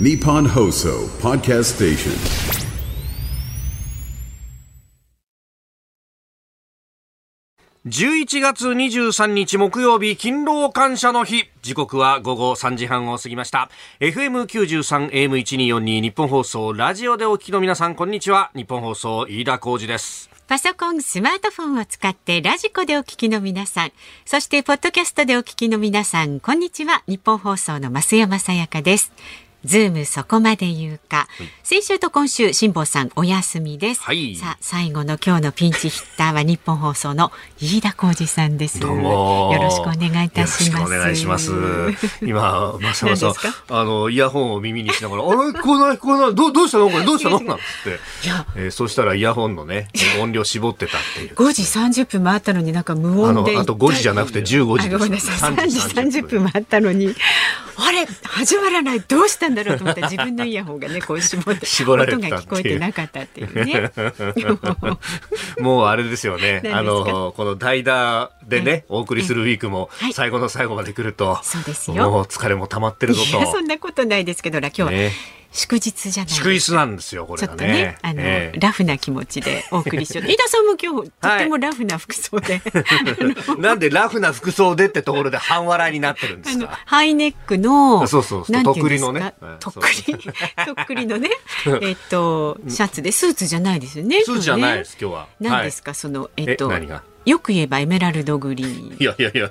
Nippon Hoso Podcast Station. 11月23日木曜日勤労感謝の日時刻は午後3時半を過ぎました FM93 AM1242 日本放送ラジオでお聞きの皆さんこんにちは日本放送飯田浩二ですパソコン、スマートフォンを使ってラジコでお聞きの皆さん、そしてポッドキャストでお聞きの皆さん、こんにちは。日本放送の増山さやかです。ズームそこまで言うか。先週と今週、辛坊さんお休みです。はい。さあ、最後の今日のピンチヒッターは日本放送の飯田浩二さんです。どうも。よろしくお願いいたします。お願いします。今 増山さん何ですか？あのイヤホンを耳にしながら あれ？聞こえない聞こえないどうどうしたの？これ？どうしたの？なんつって。いや、えーそうしたらイヤホンのね音量絞ってたっていう。5時30分もあったのになんか無音であのあと5時じゃなくて15時あごめんなですさい。3時30分もあったのに。あれ？始まらない。どうしたんだろうと思ったら自分のイヤホンがねこう絞って絞られ音が聞こえてなかったっていうね。もうあれですよね。あの、この代打でね、お送りするウィークもはい。最後の最後まで来ると、そうですよ。もう疲れも溜まってるぞいやそと。んなことないですけどら今日はね祝日じゃない祝日なんですよ、これちょっとね。あの、ええ。ラフな気持ちでお送りしよう。飯田さんも今日とってもラフな服装で、なんでラフな服装でってところで半笑いになってるんであのすか。ハイネックのそうそうそうとっくりのね。うん。とっくりとっくりのね えっとシャツでスーツじゃないですよねスーツじゃないです、今今日は。何ですか、そのえっとえ何が？よく言えばエメラルドグリーンいやいやいや、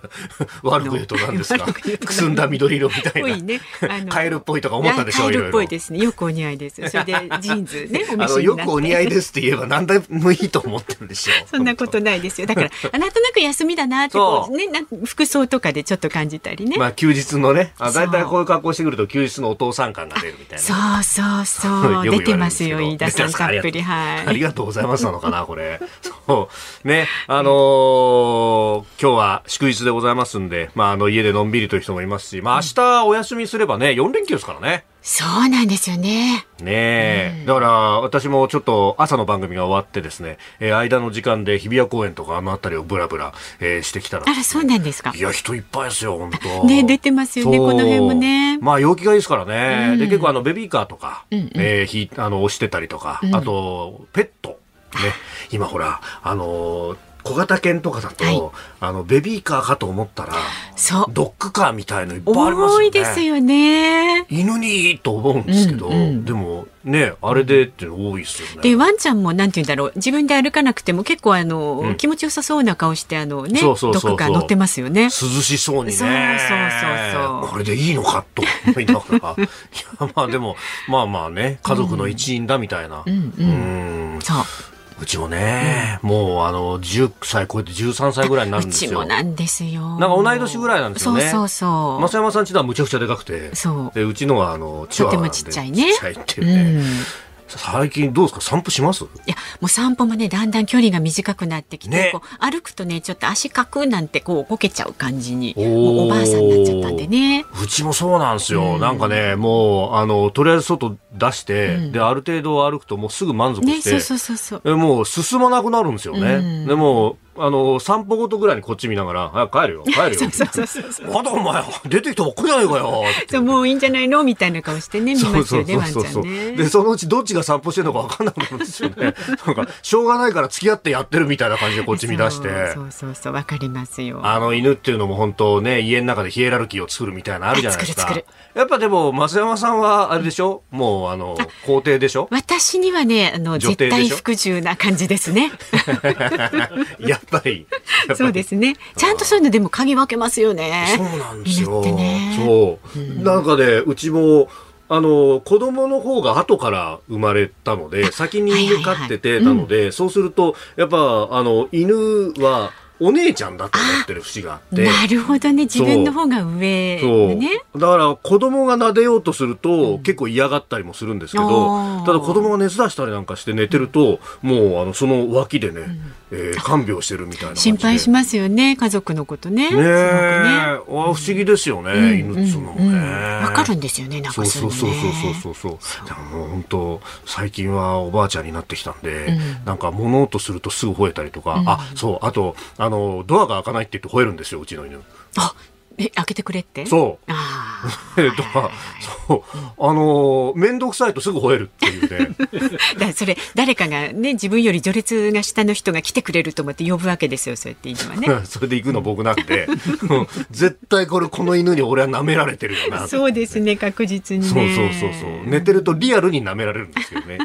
悪く言うと何ですか？悪くすんだ緑色みたいな。ね。あの カエルっぽいとか思ったでしょ、いろいろカエルっぽい。ですね。よくお似合いです。それでジーンズね、お召しになって。よくお似合いですって言えば何でもいいと思ってるんですよ。そんなことないですよ。だから、あなんとなく休みだなってこう、ね、服装とかでちょっと感じたりね。まあ休日のね、あだいたいこういう格好してくると休日のお父さん感が出るみたいな。そうそうそう。出てまですよ、飯田さんたっぷり。はい。ありがとうございますなのかな、これ。そう。ね、あのー今日は祝日でございますんで、まあ、あの、家でのんびりという人もいますし、まあ、明日お休みすればね、4連休ですからね。そうなんですよね。ねえ、だから私もちょっと朝の番組が終わってですね、えー間の時間で日比谷公園とかあの辺りをブラブラ、えーしてきたら。あら、そうなんですか。い。や人いっぱいですよ本当。ね出てますよねこの辺もね。まあ陽気がいいですからね、うん。で結構あのベビーカーとか、うんうん。えーひあの押してたりとか、うん。あとペット。ね。今ほらあのー小型犬とかだと、はいあのベビーカーかと思ったらそう。ドッグカーみたいのいっぱいありますよね多いですよね。犬にいいと思うんですけど、うんうんでもねあれでって多いですよね。でワンちゃんもなんて言うんだろう自分で歩かなくても結構あの、うん気持ちよさそうな顔してあのねそうそうそうそうどこか乗ってますよね。涼しそうにね。そうそうそうそうこれでいいのかと思いながら。いや、まあでも、まあまあね、家族の一員だみたいな。うんうんうんそううちもね、もうあの、10歳超えて13歳ぐらいになるんうですよ。ちもなんですよ。なんか同い年ぐらいなんですよねそうそうそう。増山さんちのはむちゃくちゃでかくて。そうで、うちのはあの、とてもちっちゃいねちっちゃいっていううね。ん。最近どうですか？散歩します？いやもう散歩もねだんだん距離が短くなってきて、ねこう歩くとねちょっと足かくなんてこうこけちゃう感じにおばあさんになっちゃったんでね。うちもそうなんですよ。うんなんかね、もう、あの、とりあえず外出して、うんで、ある程度歩くともうすぐ満足して、ねそうそうそうそう。えもう進まなくなるんですよね。うんでも、あの、散歩ごとぐらいにこっち見ながら、早く帰るよ、帰るよ。そうそうそうそう。まだお前、出てきたばっかりじゃないかよ。そうもういいんじゃないのみたいな顔してね見ますよねワンちゃんね。で、そのうちどっちが散歩してるのか分かんなくなるんですよね。なんか、しょうがないから付き合ってやってるみたいな感じでこっち見出して。そうそうそうわかりますよ。あの犬っていうのも本当ね、家の中でヒエラルキーを作るみたいなのあるじゃないですか。やっぱでも、増山さんはあれでしょ？もう、あの、皇帝でしょ？私にはねあの絶対服従な感じですね。やっぱり。やっぱりそうですね。ちゃんとそういうのでも嗅ぎ分けますよね。そうなんですよ。ねそう。なんかね、うちも、あの、子供の方が後から生まれたので、先に犬飼っててなので、そうすると、やっぱ、あの、犬は、お姉ちゃんだと思ってる節があって。なるほどね。自分の方が上そう。ね。だから子供が撫でようとすると、結構嫌がったりもするんですけどあー。ただ子供が熱出したりなんかして寝てるともうあのその脇でね、えー看病してるみたいな心配しますよね家族のことね。ねえ、ね。あ不思議ですよね、犬っつうのもね。うんうんわかるんですよねなんそうかそそうういうのね。そうそうそうそうでももう本当最近はおばあちゃんになってきたんで、うん。なんか物音するとすぐ吠えたりとか、あそう。あとああのドアが開かないって言って吠えるんですようちの犬。あえ開けてくれって？そう。あ えとか、そう、あのー、面倒くさいとすぐ吠えるっていうね。あ だそれ誰かがね自分より序列が下の人が来てくれると思って呼ぶわけですよそうやって犬はね それで行くの僕なんで、うん絶対これこの犬に俺は舐められてるよな。そうですね確実にねそうそうそうそう。寝てるとリアルに舐められるんですよね。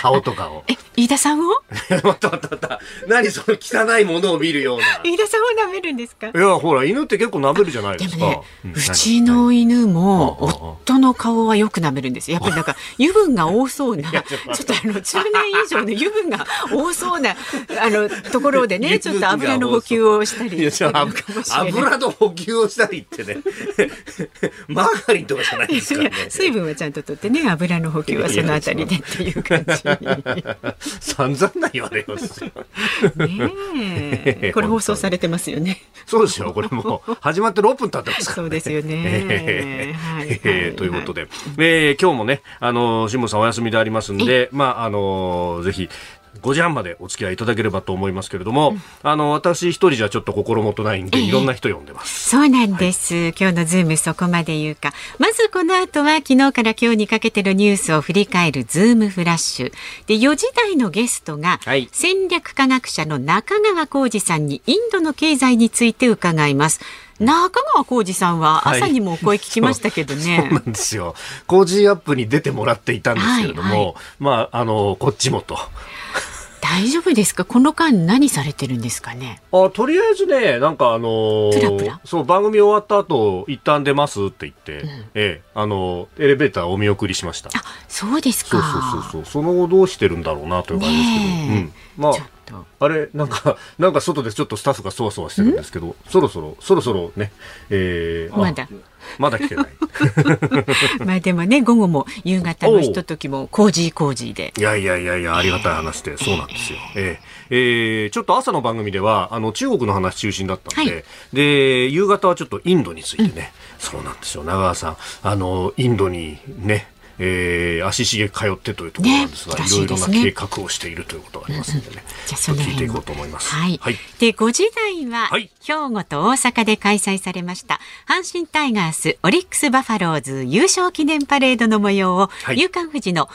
顔とかを。え飯田さんを？待った待った待った。何その汚いものを見るような。飯田さんを舐めるんですか？いや、ほら、犬って結構舐めるじゃない？でか？ですもね、うちの犬も夫の顔はよく舐めるんですよ。やっぱりなんか油分が多そうな、ちょっとあの中年以上の油分が多そうな あのところでね、ちょっと油の補給をしたり。油の補給をしたりってね。マーガリンとかじゃないですからね。水分はちゃんととってね、油の補給はそのあたりでっていう感じ。散々な言われますよ。ねえ、これ放送されてますよね。そうですよ。これもう始まって6分経ってますから、ね。そうですよねということで、えー今日もね、あの辛坊さんお休みでありますんで、まああのぜひ。5時半までお付き合いいただければと思いますけれども、あの私一人じゃちょっと心もとないんで、いろんな人呼んでます。そうなんです、今日のズームそこまで言うか。まずこの後は昨日から今日にかけてのニュースを振り返るズームフラッシュ。で、4時台のゲストが、はい戦略科学者の中川コージさんにインドの経済について伺います。中川コージさんははい朝にもお声聞きましたけどね。そうなんですよ。 Cozy Up に出てもらっていたんですけれども、はいはいまあ、あの、こっちもと。大丈夫ですか？この間何されてるんですかね？あとりあえずね、なんかあのープラプラ？そう、番組終わった後、一旦出ますって言って、ええ、あの、エレベーターお見送りしました。あ、そうですそうか。そうそうそう。その後どうしてるんだろうなという感じですけど。ねえうん。まあ、あれ、なんか、なんか外でちょっとスタッフがそわそわしてるんですけど、そろそろ、そろそろね、えー、あまだ？まだ来てない。まあでもね、午後も夕方のひとときもコージーコージーで。いやいやいやいや、ありがたい話で、そうなんですよ。えええーちょっと朝の番組では、あの、中国の話中心だったんで、はいで、夕方はちょっとインドについてね、そうなんですよ、長川さん、あの、インドにね、えー足しげく通ってというところなんですが、ねいろいろいですね計画をしているということがありますのでね、じゃあちその聞いていこうと思います。はい。はい。で、5時台は、はい兵庫と大阪で開催されました、阪神タイガース、オリックスバファローズ優勝記念パレードの模様を、はい夕刊富士の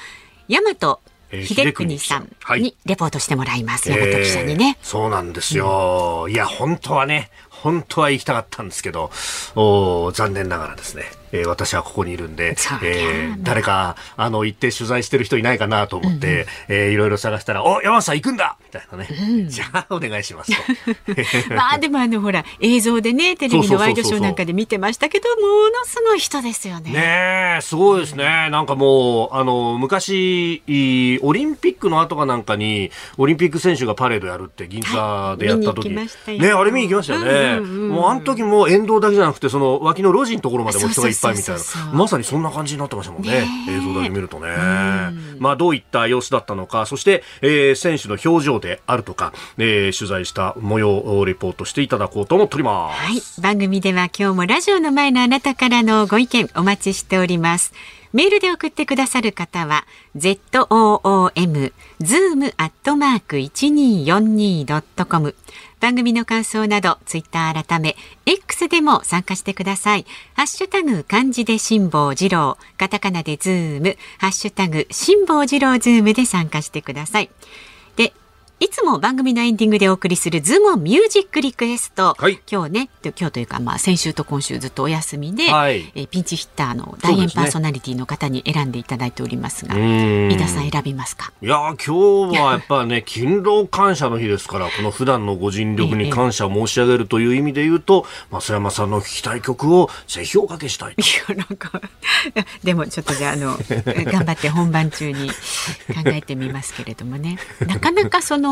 大和えー秀邦さんはいにレポートしてもらいます。大和記者にねえ。ーそうなんですよ。いや、本当はね、本当は行きたかったんですけど、おー残念ながらですね、えー私はここにいるんでえー誰か、あの、行って取材してる人いないかなと思って、えーいろいろ探したら、お、山田さん行くんだみたいなね。じゃあ、お願いしますと。まあでもあのほら映像でねテレビのワイドショーなんかで見てましたけどものすごい人ですよね。ねえ、すごいですね。なんかもう、あの、昔、いオリンピックの後かなんかに、オリンピック選手がパレードやるって銀座でやった時、はい見に行きましたよね、あれ見に行きましたよね。うんうんうんもうあの時も沿道だけじゃなくて、その脇の路地のところまでも人がいっぱいみたいな。まさにそんな感じになってましたもんね。映像だけ見るとね。まあ、どういった様子だったのか、そして、えー選手の表情であるとか、えー取材した模様をレポートしていただこうと思っております。はい。番組では今日もラジオの前のあなたからのご意見お待ちしております。メールで送ってくださる方は、zoom, zoom アットマーク 1242.com。番組の感想など、ツイッター改め、X でも参加してください。ハッシュタグ漢字で辛坊治郎、カタカナでズーム、ハッシュタグ辛坊治郎ズームで参加してください。で、いつも番組のエンディングでお送りするズモミュージックリクエスト。はい今日ね、今日というか、まあ、先週と今週ずっとお休みで、はいえーピンチヒッターの大変パーソナリティの方に選んでいただいておりますが、ん飯田さん選びますか？いやー今日はやっぱね、勤労感謝の日ですから、この普段のご尽力に感謝を申し上げるという意味で言うと、増山さんの聴きたい曲をぜひおかけしたいと。いや、なんか、でもちょっとじゃあ、あの、頑張って本番中に考えてみますけれどもね。なかなかその、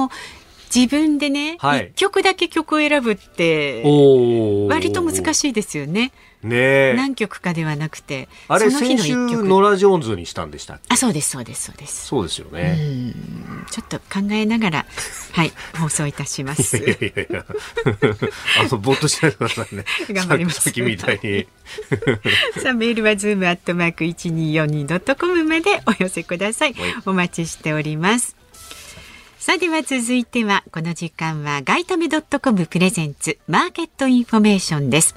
自分でね、一、はい曲だけ曲を選ぶって、お割と難い。しいですよね。ねえ。何曲かではなくて、あれ、その日先週、の一曲。ノラ・ジョーンズにしたんでしたあ、そうです、そうです、そうです。そうですよね。ちょっと考えながら、はい、放送いたしまいやす。いやいや あの、ぼーっとしないでくださいね。頑張りますさっきみたいに。さあ、メールはズームアットマーク一二四二ドットコムまでお寄せください。お待ちしております。さあでは続いてはこの時間はガイタメドットコムプレゼンツマーケットインフォメーションです。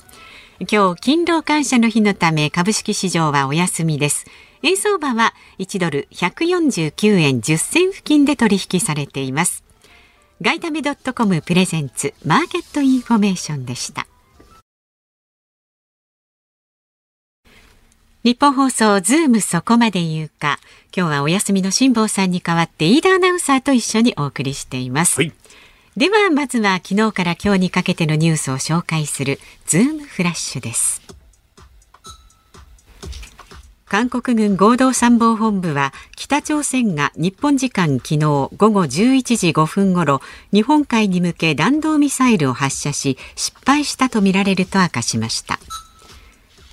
今日勤労感謝の日のため株式市場はお休みです。円相場は1ドル149円10銭付近で取引されています。ガイタメドットコムプレゼンツマーケットインフォメーションでした。ニッポン放送ズームそこまで言うか。今日はお休みの辛坊さんに代わって飯田アナウンサーと一緒にお送りしています、はい。ではまずは昨日から今日にかけてのニュースを紹介するズームフラッシュです。韓国軍合同参謀本部は北朝鮮が日本時間昨日午後11時5分ごろ日本海に向け弾道ミサイルを発射し失敗したとみられると明かしました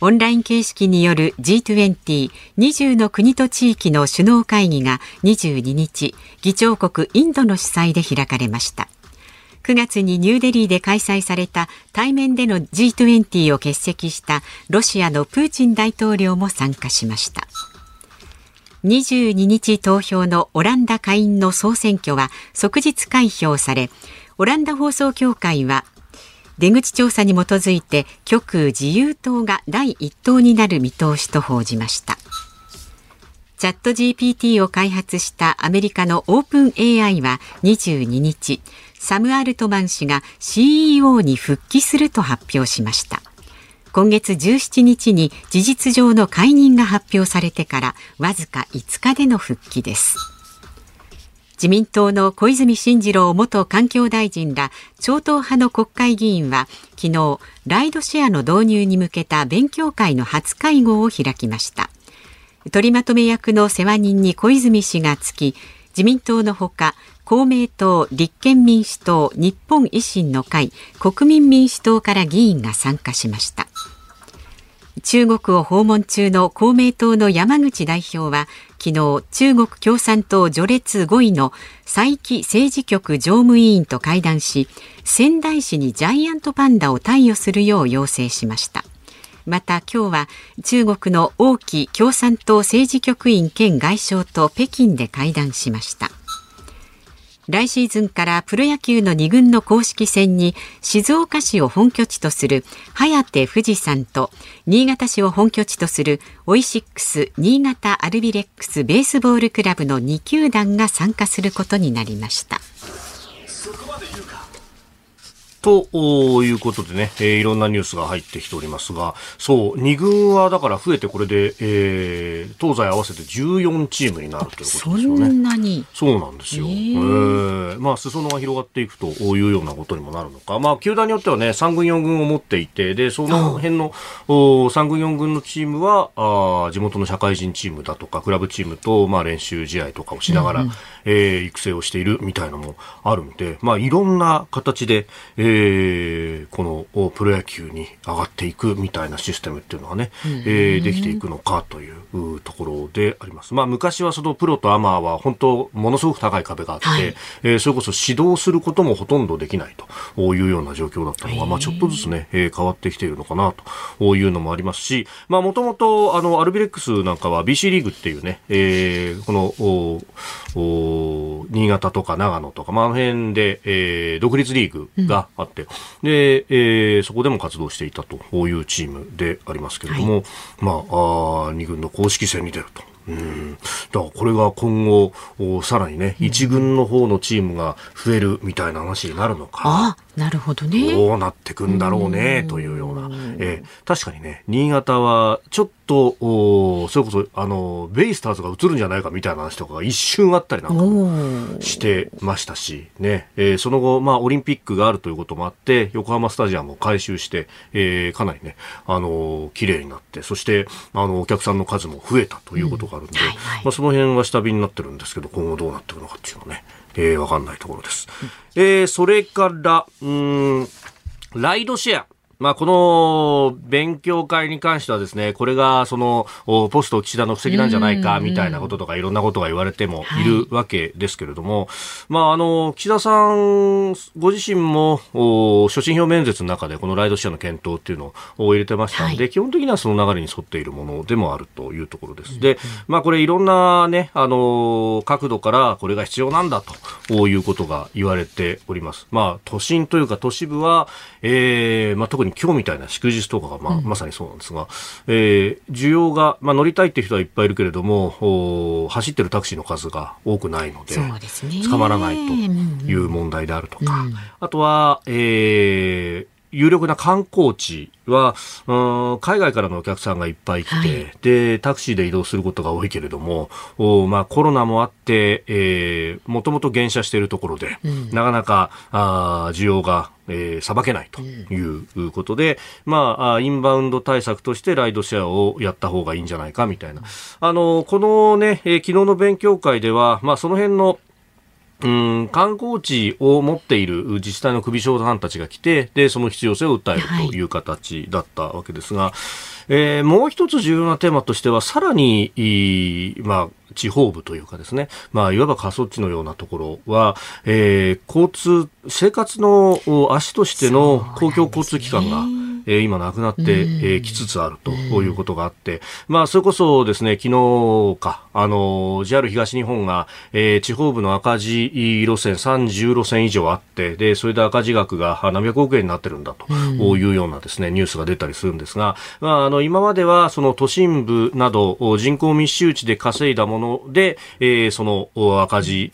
オンライン形式による G2020 の国と地域の首脳会議が22日議長国インドの主催で開かれました。9月にニューデリーで開催された対面での G20 を欠席したロシアのプーチン大統領も参加しました。22日投票のオランダ下院の総選挙は即日開票されオランダ放送協会は出口調査に基づいて極右自由党が第一党になる見通しと報じました。チャット GPT を開発したアメリカのオープン AI は22日サム・アルトマン氏が CEO に復帰すると発表しました。今月17日に事実上の解任が発表されてからわずか5日での復帰です。自民党の小泉進次郎元環境大臣ら超党派の国会議員は昨日ライドシェアの導入に向けた勉強会の初会合を開きました取りまとめ役の世話人に小泉氏がつき自民党のほか公明党、立憲民主党、日本維新の会、国民民主党から議員が参加しました。中国を訪問中の公明党の山口代表は昨日中国共産党序列5位の佐伯政治局常務委員と会談し仙台市にジャイアントパンダを貸与するよう要請しました。また今日は中国の王毅共産党政治局員兼外相と北京で会談しました。来シーズンからプロ野球の2軍の公式戦に静岡市を本拠地とする早手富士山と新潟市を本拠地とするオイシックス新潟アルビレックスベースボールクラブの2球団が参加することになりました。ということでね、えー、いろんなニュースが入ってきておりますが、そう、2軍はだから増えてこれで、えー、東西合わせて14チームになるということですよね。そんなに？そうなんですよ。えー、えー、まあ、裾野が広がっていくというようなことにもなるのか。まあ、球団によってはね、3軍4軍を持っていて、で、その辺のお3軍4軍のチームは、あ地元の社会人チームだとか、クラブチームと、まあ、練習試合とかをしながら、うんうん、えー、育成をしているみたいなのもあるんで、まあ、いろんな形で、えーえー、このプロ野球に上がっていくみたいなシステムっていうのがね、えー、できていくのかというところであります。まあ、昔はそのプロとアマーは本当ものすごく高い壁があって、はい、えー、それこそ指導することもほとんどできないというような状況だったのが、まあ、ちょっとずつね、えー、変わってきているのかなというのもありますし、まあ、もともとあのアルビレックスなんかは BC リーグっていうね、えー、このおお新潟とか長野とか、まあ、あの辺で、えー、独立リーグがあって、で、えー、そこでも活動していたというチームでありますけれども、はい、まあ、あ2軍の公式戦に出ると。うん、だからこれが今後さらにね、一軍の方のチームが増えるみたいな話になるのか。あなるほどね。どうなってくんだろうね、というような。えー、確かにね、新潟はちょっと、おそれこそ、あの、ベイスターズが映るんじゃないかみたいな話とかが一瞬あったりなんかしてましたし、ね、えー、その後、まあ、オリンピックがあるということもあって、横浜スタジアムを改修して、えー、かなりね、あの、綺麗になって、そして、あの、お客さんの数も増えたということがあるんで、うん。はいはい、まあ、その辺は下火になってるんですけど、今後どうなっていくのかっていうのはね、えー、わかんないところです。えー、それから、うん、ライドシェア。まあ、この勉強会に関してはですね、これがそのポスト岸田の布石なんじゃないかみたいなこととかいろんなことが言われてもいるわけですけれども、はい、まあ、あの、岸田さんご自身も所信表明演説の中でこのライドシェアの検討っていうのを入れてましたので、はい、基本的にはその流れに沿っているものでもあるというところです。で、まあ、これいろんなね、あの、角度からこれが必要なんだということが言われております。まあ、都心というか都市部は、えー、まあ、特に今日みたいな祝日とかが、まあ、まさにそうなんですが、えー、需要が、まあ、乗りたいっていう人はいっぱいいるけれども、走ってるタクシーの数が多くないので、そうですね。捕まらないという問題であるとか、あとは、えー、有力な観光地は、うん、海外からのお客さんがいっぱい来て、はい、で、タクシーで移動することが多いけれども、おまあ、コロナもあって、えー、もともと減車しているところで、うん、なかなか、あ需要が、えー、さばけないということで、うん、まあ、インバウンド対策としてライドシェアをやった方がいいんじゃないかみたいな。あの、このね、えー、昨日の勉強会では、まあ、その辺の、うん、観光地を持っている自治体の首相さんたちが来て、で、その必要性を訴えるとい。う形だったわけですが、はい、えー、もう一つ重要なテーマとしては、さらに、まあ、地方部というかですね、まあ、いわば過疎地のようなところは、えー、交通、生活の足としての公共交通機関が、えー、今なくなって、えー、きつつあるということがあって、まあ、それこそですね、昨日か、あの、JR 東日本が、えー、地方部の赤字路線30路線以上あって、で、それで赤字額が何百億円になってるんだというようなですね、ニュースが出たりするんですが、まあ、あの、今まではその都心部など人口密集地で稼いだもので、えー、その赤字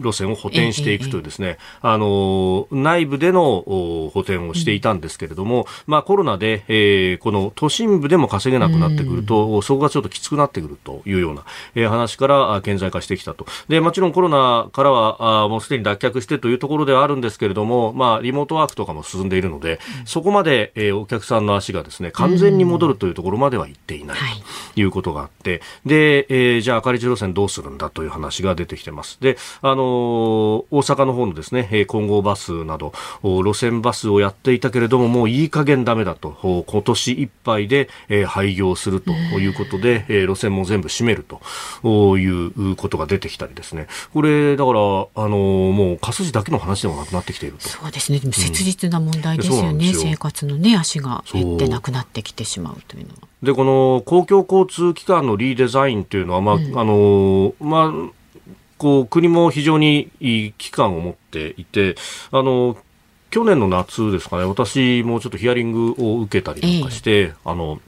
路線を補填していくというですね、あの、内部での補填をしていたんですけれども、まあコロナで、えー、この都心部でも稼げなくなってくると、そこがちょっときつくなってくるというような、えー、話から顕在化してきたと。で、もちろんコロナからはあもうすでに脱却してというところではあるんですけれども、まあリモートワークとかも進んでいるので、そこまで、えー、お客さんの足がですね、完全に戻るというところまでは行っていないということがあって、で、えー、じゃあ赤字路線どうするんだという話が出てきてます。で、あの大阪の方のですね、混合バスなど、路線バスをやっていたけれども、もういい加減ダメだと、今年いっぱいで、廃業するということで、路線も全部閉めるということが出てきたりですね。これ、だから、あのもう、過疎地だけの話でもなくなってきていると。そうですね。でも切実な問題ですよね。うん、生活のね、足が減ってなくなってきてしまうというのは。で、この公共交通機関のリーデザインというのは、まあ、うん、あのまあ、こう国も非常にいい期間を持っていて、あの去年の夏ですかね、私もちょっとヒアリングを受けたりなんかして、ええ、あの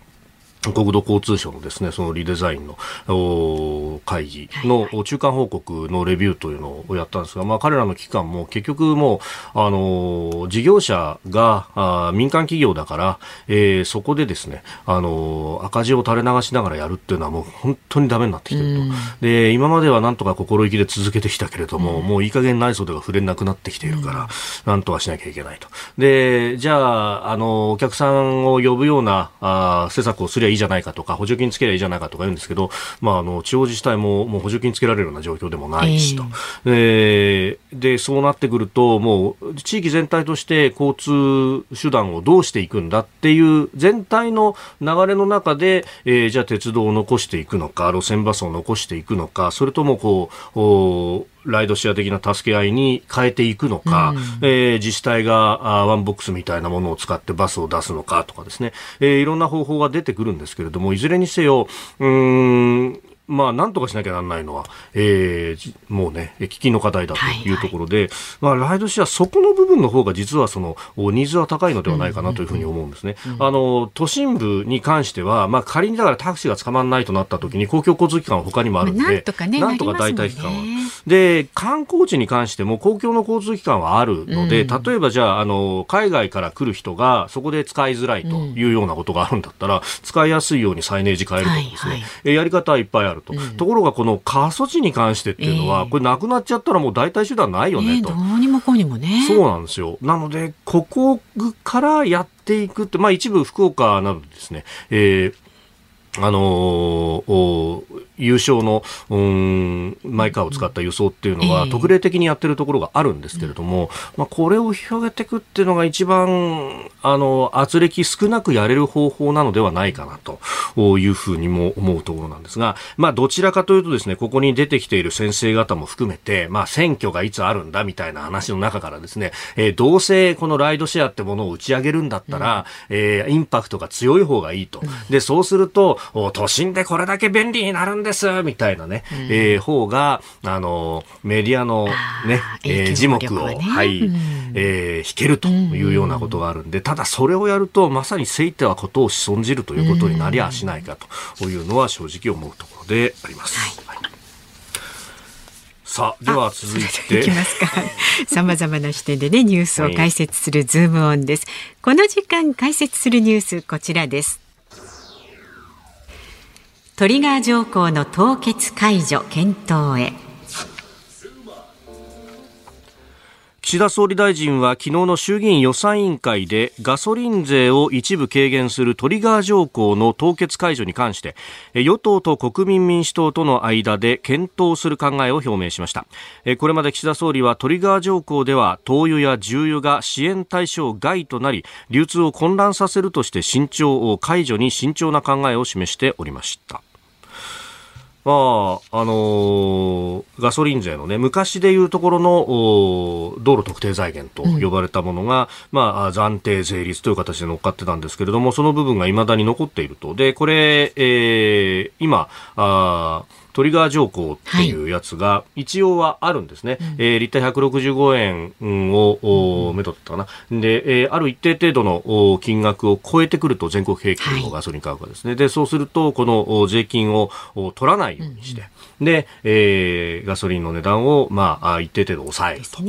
国土交通省のですね、そのリデザインの会議の中間報告のレビューというのをやったんですが、まあ彼らの機関も結局もう、あの、事業者があ民間企業だから、えー、そこでですね、あの、赤字を垂れ流しながらやるっていうのはもう本当にダメになってきてると。で、今まではなんとか心意気で続けてきたけれども、もういい加減内装では触れなくなってきているから、なんとかしなきゃいけないと。で、じゃあ、あの、お客さんを呼ぶようなあ施策をすりゃいいいじゃないかとか、補助金つけりゃいいじゃないかとか言うんですけど、まあ、あの、地方自治体ももう補助金つけられるような状況でもないしと。えー、で、そうなってくると、もう、地域全体として交通手段をどうしていくんだっていう全体の流れの中で、えー、じゃあ鉄道を残していくのか、路線バスを残していくのか、それともこう、ライドシェア的な助け合いに変えていくのか、うん、えー、自治体があワンボックスみたいなものを使ってバスを出すのかとかですね、えー、いろんな方法が出てくるんですけれども、いずれにせよ、うん、まあ、なんとかしなきゃならないのは、えー、もうね、喫緊の課題だというところで、はいはい、まあ、ライドシェア、そこの部分の方が実はその、ニーズは高いのではないかなというふうに思うんですね。あの、都心部に関しては、まあ、仮にだからタクシーが捕まらないとなった時に、公共交通機関は他にもあるんで、なんとかね、なんとか代替機関は。で、観光地に関しても公共の交通機関はあるので、うん、例えばじゃあ、あの、海外から来る人がそこで使いづらいというようなことがあるんだったら、うん、使いやすいようにサイネージ変えるとかですね、はいはい、やり方はいっぱいあると。うん、ところがこの過疎地に関してっていうのは、えー、これなくなっちゃったらもう代替手段ないよねと。えー、どうにもこうにもね。そうなんですよ。なので、ここからやっていくって、まあ一部福岡などですね、えー、あのー、優勝の、うん、マイカーを使った輸送っていうのは、特例的にやってるところがあるんですけれども、まあ、これを広げていくっていうのが一番、あの、圧力少なくやれる方法なのではないかなというふうにも思うところなんですが、まあ、どちらかというとですね、ここに出てきている先生方も含めて、まあ、選挙がいつあるんだみたいな話の中からですね、えー、どうせこのライドシェアってものを打ち上げるんだったら、うん、えー、インパクトが強い方がいいと。で、そうすると、都心でこれだけ便利になるんですみたいなね、うん、えー、方が、あの、メディアのね、えー、字幕を、ね、はい、うん、えー、引けるというようなことがあるんで、ただそれをやると、まさにせいてはことを損じるということになりゃしないかというのは正直思うところであります。はいはいさあ、では続いて。いきますか。さまざまな視点でね、ニュースを解説するズームオンです。この時間解説するニュース、こちらです。トリガー条項の凍結解除検討へ。岸田総理大臣は昨日の衆議院予算委員会でガソリン税を一部軽減するトリガー条項の凍結解除に関して与党と国民民主党との間で検討する考えを表明しました。これまで岸田総理はトリガー条項では灯油や重油が支援対象外となり流通を混乱させるとして慎重を解除に慎重な考えを示しておりました。まあ、あのー、ガソリン税のね、昔でいうところの道路特定財源と呼ばれたものが、うん、まあ、暫定税率という形で乗っかってたんですけれども、その部分が未だに残っていると。で、これ、えー、今、あトリガー条項っていうやつが一応はあるんですね。はい、えー、リッター165円を、めどったかな。で、えー、ある一定程度の金額を超えてくると全国平均のガソリン価格ですね。はい、で、そうすると、この税金を取らないようにして、うん、で、えー、ガソリンの値段を、まあ、一定程度抑えると。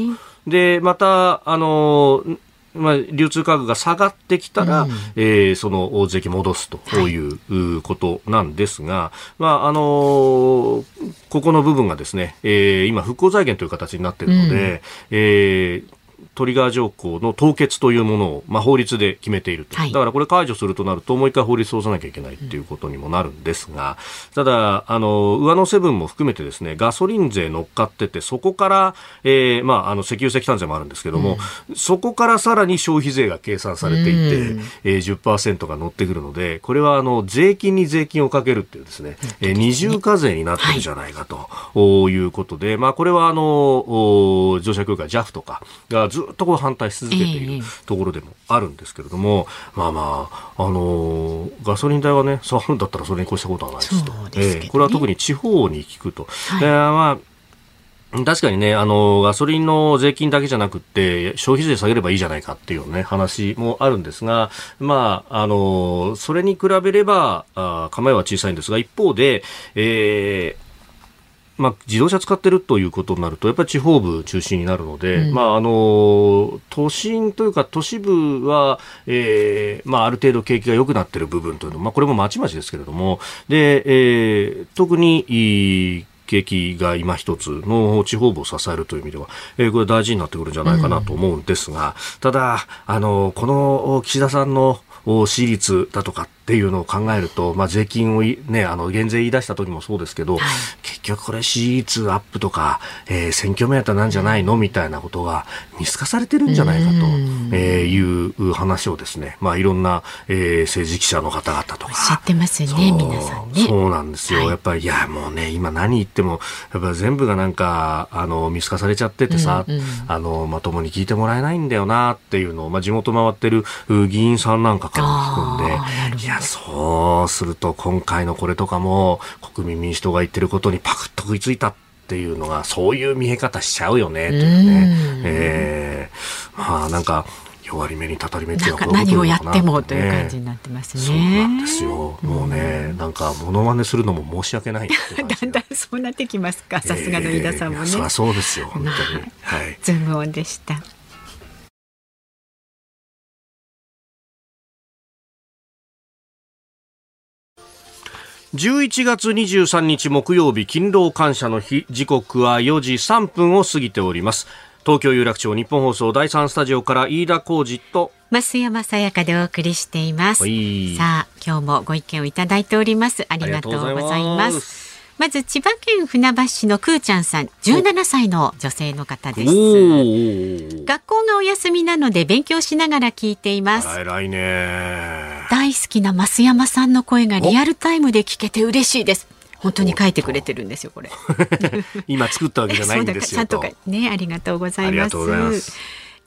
で、また、あのーまあ、流通価格が下がってきたら、うん、えー、その税金戻すとい。うことなんですが、はい、まああのー、ここの部分がですね、えー、今、復興財源という形になっているので、うん、えートリガー条項の凍結というものを、まあ、法律で決めていると、はい、だからこれ解除するとなるともう一回法律を通さなきゃいけないということにもなるんですが、ただあの上乗せ分も含めてですねガソリン税乗っかっててそこから、えーまあ、あの石油石炭税もあるんですけども、うん、そこからさらに消費税が計算されていて、うん。えー、10%が乗ってくるのでこれはあの税金に税金をかけるっていうですね、えー、二重課税になってるじゃないかと、はい、いうことで、まあ、これはあの乗車協会 JAF とかがずっとこう反対し続けているところでもあるんですけれども、えー、まあまあ、あのー、ガソリン代はね、下がるんだったらそれに越したことはないですと。すね、えー、これは特に地方に聞くと。はい、えー、まあ確かにね、あの、ガソリンの税金だけじゃなくて、消費税下げればいいじゃないかっていうね、話もあるんですが、まあ、あの、それに比べれば、あ構えは小さいんですが、一方で、えー、まあ、自動車使ってるということになると、やっぱり地方部中心になるので、うん、まあ、あの、都心というか都市部は、えー、まあ、ある程度景気が良くなっている部分というのは、まあ、これもまちまちですけれども、で、えー、特に、いい景気が今一つの地方部を支えるという意味では、えー、これ大事になってくるんじゃないかなと思うんですが、うん、ただ、あの、この岸田さんの私立だとかっていうのを考えると、まあ、税金をね、あの、減税言い出した時もそうですけど、はい、結局これ私立アップとか、えー、選挙目当てなんじゃないのみたいなことが見透かされてるんじゃないかと、えー、いう話をですね、まあ、いろんな、えー、政治記者の方々とか。おっしゃってますよね、皆さんね。そうなんですよ。はい、やっぱり、いや、もうね、今何言っても、やっぱ全部がなんか、あの、見透かされちゃっててさ、うんうん、あの、まともに聞いてもらえないんだよなっていうのを、まあ、地元回ってる議員さんなんかから聞くんで、いや、そうすると今回のこれとかも国民民主党が言ってることにパクッと食いついたっていうのがそういう見え方しちゃうよねというね。えー、まあなんか弱り目にたたり目っていうのは何をやってもという感じになってますね。そうなんですよ。もうね、なんかモノマネするのも申し訳ない だんだんそうなってきますか。さすがの飯田さんもね。えー、そうですよ。本当に。はい。ズームオンでした。11月23日木曜日勤労感謝の日。時刻は4時3分を過ぎております。東京有楽町日本放送第3スタジオから飯田浩二と増山さやかでお送りしています。さあ今日もご意見をいただいております。ありがとうございますまず千葉県船橋市のくーちゃんさん、17歳の女性の方です。学校がお休みなので勉強しながら聞いています。偉いね。大好きな増山さんの声がリアルタイムで聞けて嬉しいです。本当に書いてくれてるんですよこれ。今作ったわけじゃないんですよ。ねありがとうございます。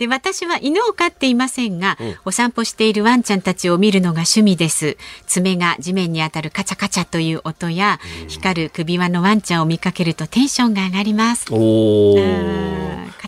で私は犬を飼っていませんが、お散歩しているワンちゃんたちを見るのが趣味です。爪が地面に当たるカチャカチャという音や、光る首輪のワンちゃんを見かけるとテンションが上がります。お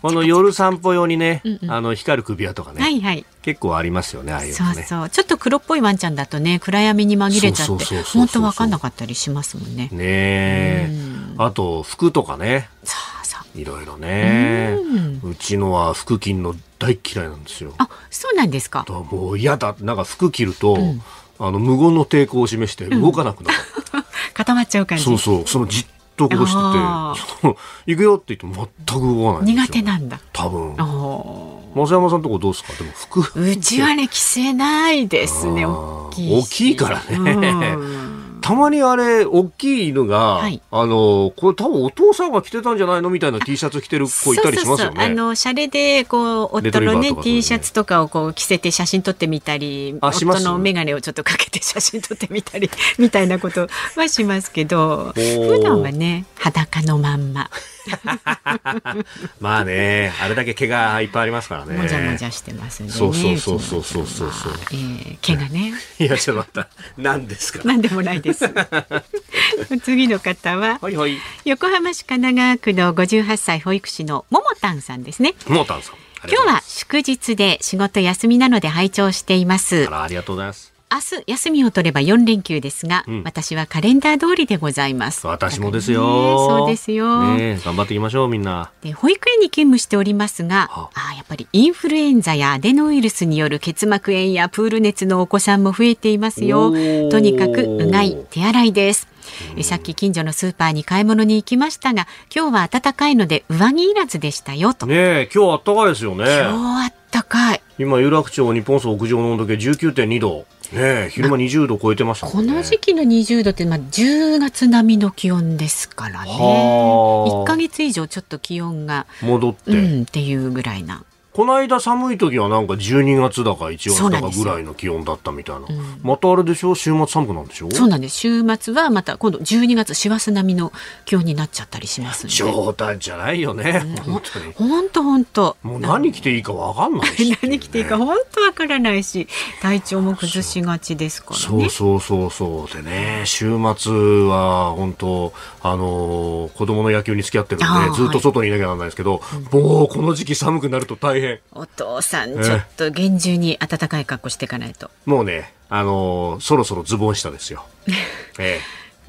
この夜散歩用にね、うんうん。あの光る首輪とかね、はいはい。結構ありますよねああいうそうのね。そうちょっと黒っぽいワンちゃんだとね暗闇に紛れちゃって本当わかんなかったりしますもんね。ねえ。うん。あと服とかね。そういろいろね。うん。うちのは服着んの大嫌いなんですよ。あそうなんですか。もう嫌だ。なんか服着ると、ん。あの無言の抵抗を示して動かなくなる、固まっちゃう感じ。そうそう。そのじっとこうしてあて行くよって言っても全く動かない苦手なんだ。多分。お増山さんとこどうですか？でも服。ーうちはね着せないですね。大きいし。大きいからね。うんたまにあれ大きい犬が、はい。あのこれ多分お父さんが着てたんじゃないのみたいな T シャツ着てる子いたりしますよそうそうそうあねのシャレでこう夫のね。T シャツとかをこう着せて写真撮ってみたり夫の眼鏡をちょっとかけて写真撮ってみたりみたいなことはしますけどー普段はね裸のまんま まあねあれだけ毛がいっぱいありますからね。もじゃもじゃしてますんでねそうそうそうそうそうそう。そうえー毛がね。いやちょっと待った。何ですか？なんでもないです。次の方ははいはい。横浜市神奈川区の58歳保育士のももたんさんですね。モータンさん。今日は祝日で仕事休みなので拝聴しています。あらありがとうございます明日休みを取れば4連休ですが、うん。私はカレンダー通りでございます。私もですよ、そうですよ、ねえ頑張っていきましょうみんな。で保育園に勤務しておりますが、はあ。ーやっぱりインフルエンザやアデノウイルスによる結膜炎やプール熱のお子さんも増えていますよ。とにかくうがい手洗いです。えさっき近所のスーパーに買い物に行きましたが今日は暖かいので上着いらずでしたよと、ねえ今日あったかいですよね。今日暖かい。今有楽町日本層屋上の温度計19.2度ねえ昼間20度超えてましたね。この時期の20度って、まあ、10月並みの気温ですからね。はあ。1ヶ月以上ちょっと気温が戻って、うんっていうぐらいなこの間寒い時はなんか12月だか1月だかぐらいの気温だったみたいな。うん。またあれでしょ？週末寒くなるんでしょそうなんです。週末はまた今度12月師走並みの気温になっちゃったりしますんで。冗談じゃないよね。本当に。本当本当もう何着ていいかわかんないし。何着ていいか本当わからないし体調も崩しがちですからね。そうそうそうそうでね週末は本当あのー子供の野球に付き合ってるんでずっと外にいなきゃならないですけど、もうこの時期寒くなると大変 お父さんえちょっと厳重に暖かい格好していかないと。もうねあのーそろそろズボン下ですよ、え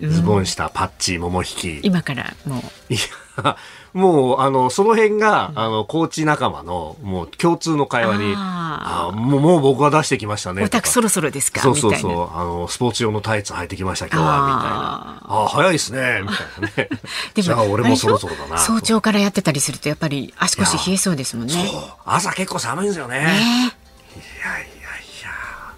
え、ズボン下パッチ桃引き。今からもう。いや、もう、あの、その辺が、あの、コーチ仲間の、もう、共通の会話に、ああもう、もう僕は出してきましたね。お宅そろそろですか？そうそうそう。あの、スポーツ用のタイツ履いてきました、今日は、みたいな。ああ、早いですね、みたいなね。じゃあ、俺もそろそろだな。早朝からやってたりするとやっぱり足腰冷えそうですもんね。そう朝結構寒いんですよね。ねいやいや。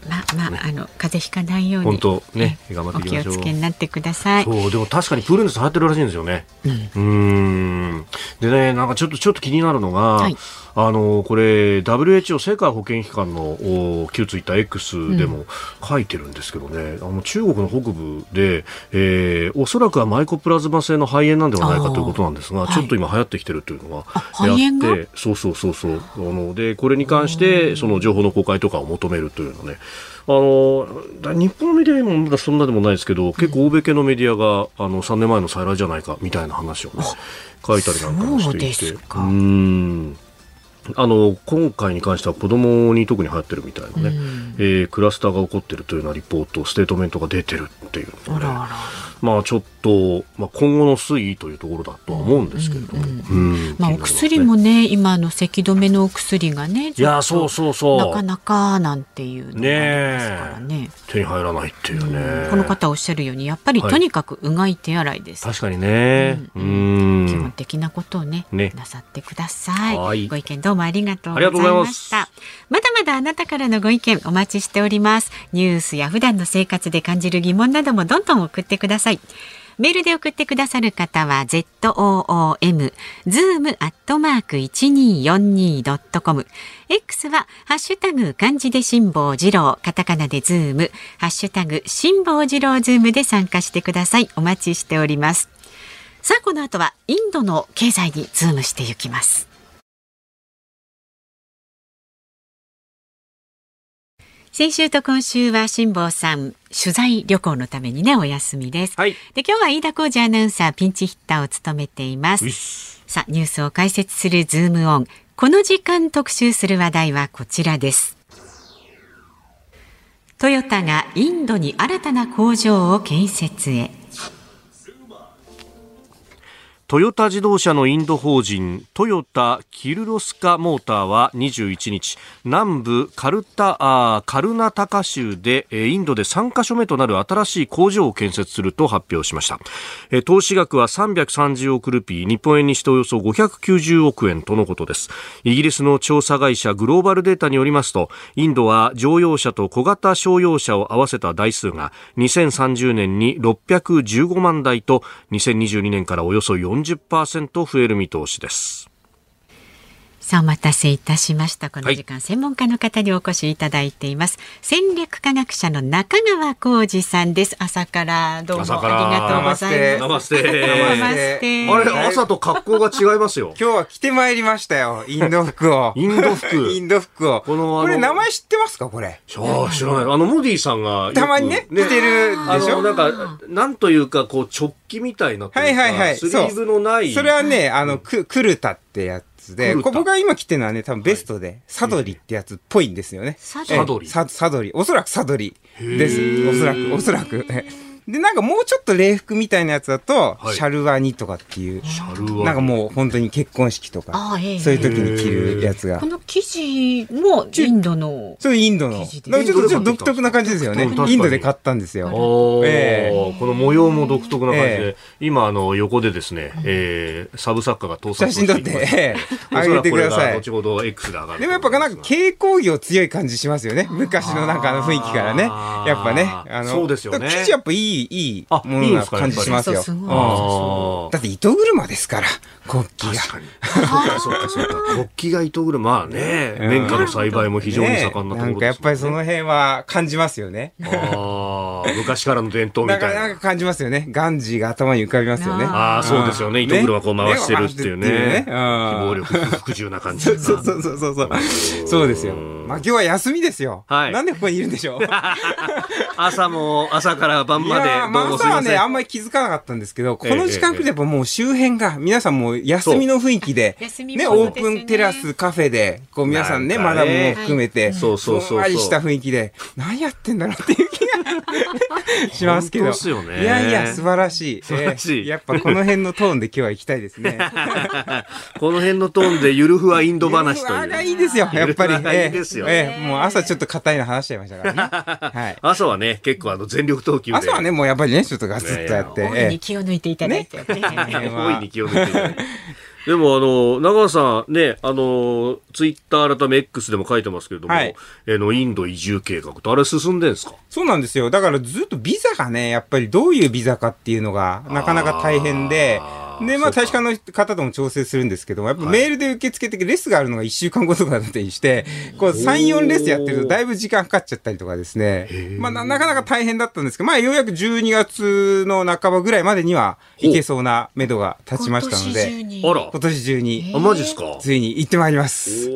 まあまあ、あの風邪ひかないように本当ね頑張ってきましょう。つけになってください。そうでも確かにプール熱流行ってるらしいんですよね。うん。ん。でねなんかちょっとちょっと気になるのが、はいあのこれ WHO 世界保健機関のお旧ツイッター X でも書いてるんですけどね、あの中国の北部で、えーおそらくはマイコプラズマ性の肺炎なんではないかということなんですが、ちょっと今流行ってきてるというのがあってそうそうそうそう。あのでこれに関してその情報の公開とかを求めるというのね。あのだ日本のメディアにもまだそんなでもないですけど、結構欧米系のメディアがあの3年前の再来じゃないかみたいな話をね書いたりなんかもしていて。そうんあの今回に関しては子供に特に流行ってるみたいなね、うん。えークラスターが起こってるというようなリポートステートメントが出てるっていうねあらあら。まあちょっと、まあ、今後の推移というところだとは思うんですけれども、うんまあお薬もね今あの咳止めのお薬がねいやそうそうそう。なかなかなんていうのがありますからね。手に入らないっていうね、この方おっしゃるようにやっぱりはい。とにかくうがい手洗いです。確かにね。うん。基本的なことをねね。なさってください。はい。ご意見どうもありがとうございました。まだまだあなたからのご意見お待ちしております。ニュースや普段の生活で感じる疑問などもどんどん送ってください。メールで送ってくださる方は z o o m zoom アットマーク一二四二ドットコム X はハッシュタグ漢字で辛坊治郎カタカナでズームハッシュタグ辛坊治郎ズームで参加してください。お待ちしております。さあこの後はインドの経済にズームしていきます。先週と今週は辛坊さん取材旅行のためにねお休みです、はい。で今日は飯田浩司アナウンサーピンチヒッターを務めています。さあニュースを解説するズームオン。この時間特集する話題はこちらです。トヨタがインドに新たな工場を建設へトヨタ自動車のインド法人トヨタキルロスカモーターは21日南部カルタカルナタカ州でインドで3カ所目となる新しい工場を建設すると発表しました。投資額は330億ルピー日本円にしておよそ590億円とのことです。イギリスの調査会社グローバルデータによりますとインドは乗用車と小型商用車を合わせた台数が2030年に615万台と2022年からおよそ4 40%増える見通しです。さあお待たせいたしました。この時間、専門家の方にお越しいただいています。戦略科学者の中川浩二さんです。朝からどうもあり朝から。がとうございナます。ナマステあれ朝と格好が違いますよ。今日は着てまいりましたよ。インド服を。インド服。インド服を。このあのこれ名前知ってますかこれ？知らない。あのモディさんがたまにね、着てるあでしょ？のなんかなんというかこう直帰みたいなはいはいはい。スリーブのない。それはね、あの、ククルタってやつで、こ僕が今着てるのはね、多分ベストで、サドリってやつっぽいんですよね。サドリササドリ。おそらくサドリです。おそらく、おそらく。えで、なんかもうちょっと礼服みたいなやつだと、はい。シャルワニとかっていう、シャルワなんかもう本当に結婚式とかあ、ええ。そういう時に着るやつが。こ。の生地もインドのそうインドの。ちょっと独特な感じですよね。インドで買ったんですよ。おーえこの模様も独特な感じで、え今あの横でですね、えーサブ作家が盗撮を写真撮って、していますええ。おそらく上げてくだこれがさい。後ほど X で上が。るでもやっぱなんか軽工業強い感じしますよね。昔のなんかあの雰囲気からね。あ。ーやっぱね。あのそうですよね。生地やっぱいい、いいあものな感じしますよ。だって糸車ですから、国旗が。確かに。そうかそうか。国旗が糸車、まあね、綿花の栽培も非常に盛んなところです。なんかやっぱりその辺は感じますよね。ああ、昔からの伝統みたいな。かなんか感じますよね。ガンジーが頭に浮かびますよね。ああ、そうですよね。うん糸車こう回してるっていうね。暴力、服従な感じ。そうそうそうそうそう。そうですよ。まあ今日は休みですよ。はいなんでここにいるんでしょう 朝も、朝から晩までいやー、まあ。朝はね、あんまり気づかなかったんですけど、この時間来るとやっぱもう周辺が、皆さんもう休みの雰囲気で、ね、オープンテラスカフェで、こう皆さんね、マダムも含めて、そうそうそうふんわりした雰囲気で、何やってんだろうっていう気が しますけど。ねいやいや、素晴らしい。素晴らしいえーやっぱこの辺のトーンで今日は行きたいですね。この辺のトーンでゆるふわインド話という。いいですよ、やっぱり。えーえーもう朝ちょっと硬いの話しちゃいましたからね。はい。朝はね、結構あの全力投球で。朝はね、もうやっぱりね、ちょっとガツッとやって。大いに気を抜いていただいて、ね大いに気を抜いていただいてでも、あの、長川さん、ね、あの、ツイッター改め X でも書いてますけれども、はい。あの、インド移住計画と、あれ進んでんですか？そうなんですよ。だからずっとビザがね、やっぱりどういうビザかっていうのがなかなか大変でで、まあ大使館の方とも調整するんですけども、やっぱはいメールで受け付けてレスがあるのが1週間後とかだったりして、こう3、4レスやってるとだいぶ時間かかっちゃったりとかですね。まあななかなか大変だったんですけど、まあようやく12月の半ばぐらいまでには行けそうな目処が立ちましたので、にあら。今年中にあ、マジっすか？ついに行ってまいります。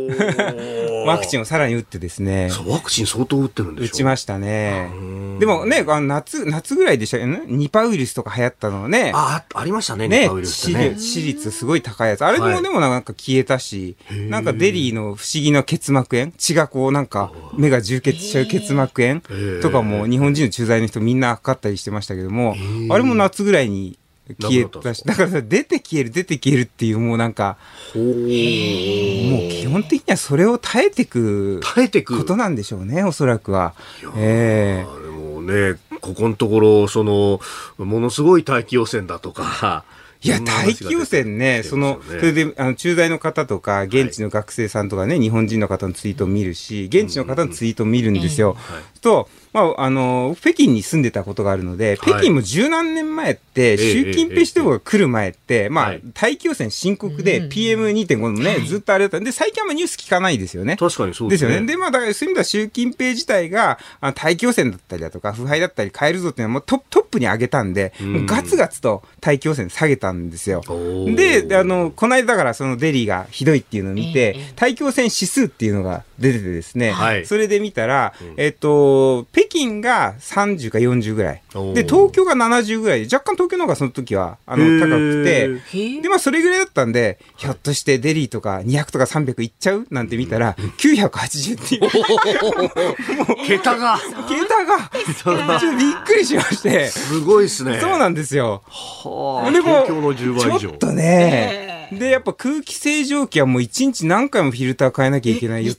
ワクチンを。をさらに打ってですね。そう、ワクチン相当打ってるんでしょ打ちましたね。でもね、あの夏、夏ぐらいでしたよね？ニパウイルスとか流行ったのね。あ、あありましたね、ねニパウイルスってね致。死率すごい高いやつ。あれではいもでもなんか消えたし、なんかデリーの不思議な結膜炎？血がこうなんか目が充血しちゃう結膜炎？ーとかも日本人の駐在の人みんなかかったりしてましたけども、あれも夏ぐらいに消えたし、だからさ出て消える出て消えるっていうもうなんか、もう基本的にはそれを耐えてく耐えてく。ことなんでしょうね、おそらくは。えね、ここのところ、その、ものすごい大気汚染だとか。いや、大気汚染ね、その、それで、あの、駐在の方とか、現地の学生さんとかね、日本人の方のツイートを見るし、現地の方のツイートを見るんですよ。と、まあ、あの、北京に住んでたことがあるので、はい。北京も十何年前って、え習近平指導が来る前って、まあはい、大気汚染深刻で、PM2.5 のね、ずっとあれだったんで、最近あんまニュース聞かないですよね。確かにそうですね。ですよね。で、まあ、だからそういう意味では習近平自体が、大気汚染だったりだとか、腐敗だったり変えるぞっていうのはもうトップトップに上げたんで、もうガツガツと大気汚染下げたんですよ。で、であの、この間だからそのデリーがひどいっていうのを見て、大気汚染指数っていうのが出ててですね、はい。それで見たら、えっと、北京が30か40ぐらい。で、東京が70ぐらい。で、若干東京の方がその時は、あの、高くて、で、まあ、それぐらいだったんで、ひょっとしてデリーとか200とか300いっちゃう？なんて見たら、980っていう、桁が。桁が、ちょっとびっくりしまして、すごいですね。そうなんですよ。はあ。でも東京の10倍以上。ちょっとね、で、やっぱ空気清浄機はもう1日何回もフィルター変えなきゃいけない。よ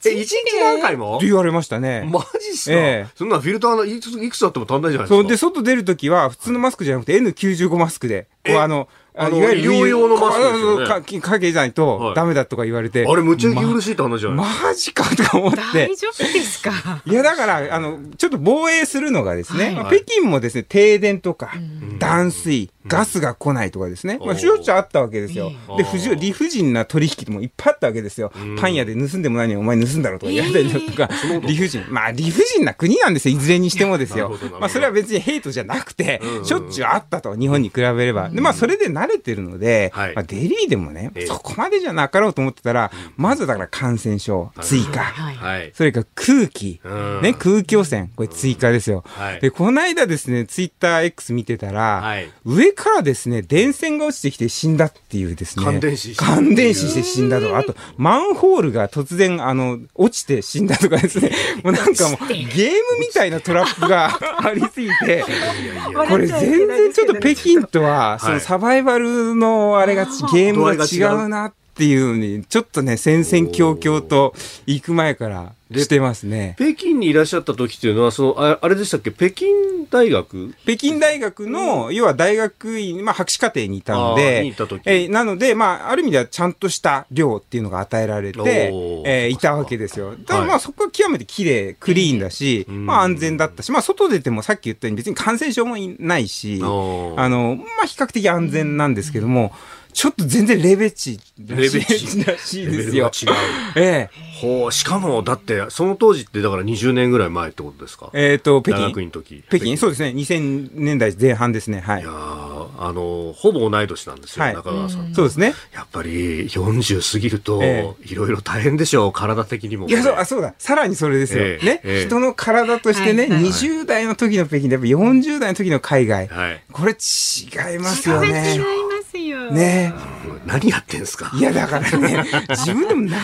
何回も？言われましたね。マジっすか、ええ。そんなフィルターのいくついくつあっても足んないじゃないですか。そう、で、外出るときは、普通のマスクじゃなくて N95 マスクで、こうあの、あのいわゆる医療用のマスクですよね。かかかけないはい。とダメだとか言われて、あれ、むっちゃ息苦しいって話じゃないですか。マジかとか思って。大。丈夫ですか？いや、だから、あの、ちょっと防衛するのがですね、はい。まあ北京もですね、停電とか、断水、ガスが来ないとかですね、まあ、しょっちゅうあったわけですよ。で、不純理不尽な取引もいっぱいあったわけですよ。パン屋で盗んでもないのにお前盗んだろとか言われたりとか、理不尽。まあ、理不尽な国なんですよ、いずれにしてもですよ。まあ、それは別にヘイトじゃなくて、しょっちゅうあったと、日本に比べれば。で、まあ、それで慣れてるので、はい。まあ、デリーでもねええ、そこまでじゃなかろうと思ってたら、まずだから感染症、追加。それから空気、うん。ね、空気汚染、これ追加ですよ。はい。で、この間ですね、ツイッター X 見てたら、はい上からですね、電線が落ちてきて死んだっていうですね。感電死感電死して死んだとか、あと、マンホールが突然、あの、落ちて死んだとかですね、もうなんかもう、ゲームみたいなトラップが ありすぎて、これ全然ちょっと北京とは、そのサバイバルのあれがち、ゲームが違うなっていうのに、ちょっとね、戦々恐々と行く前からしてますね。北京にいらっしゃった時っていうのは、その、ああれでしたっけ？北京大学？北京大学の、要は大学院、まあ、博士課程にいたのでにえーなので、まあ、ある意味ではちゃんとした寮っていうのが与えられてえーいたわけですよ。ただまあ、そこは極めて綺麗、クリーンだし、ん。まあ、安全だったし、まあ、外出てもさっき言ったように別に感染症もいないし、あの、まあ、比較的安全なんですけども、ちょっと全然レベチらしいレベチらしいですよ。ルが違う。えほう、しかも、だって、その当時ってだから20年ぐらい前ってことですか？ええっ、と、北大学京。院の時。北京、そうですね。2000年代前半ですね。はいいや。ーあの、ほぼ同い年なんですよ、はい中川さん。そうですね。やっぱり40過ぎると、えいろいろ大変でしょう、体的にも、いや、そう、あ、そうだ。さらにそれですよ。ええね、ええ人の体としてね、はいはい20代の時の北京でやっぱ40代の時の海外。はい。これ違いますよ違いね。ますよ。ね。何やってんすか？いや、だからね、自分でも何や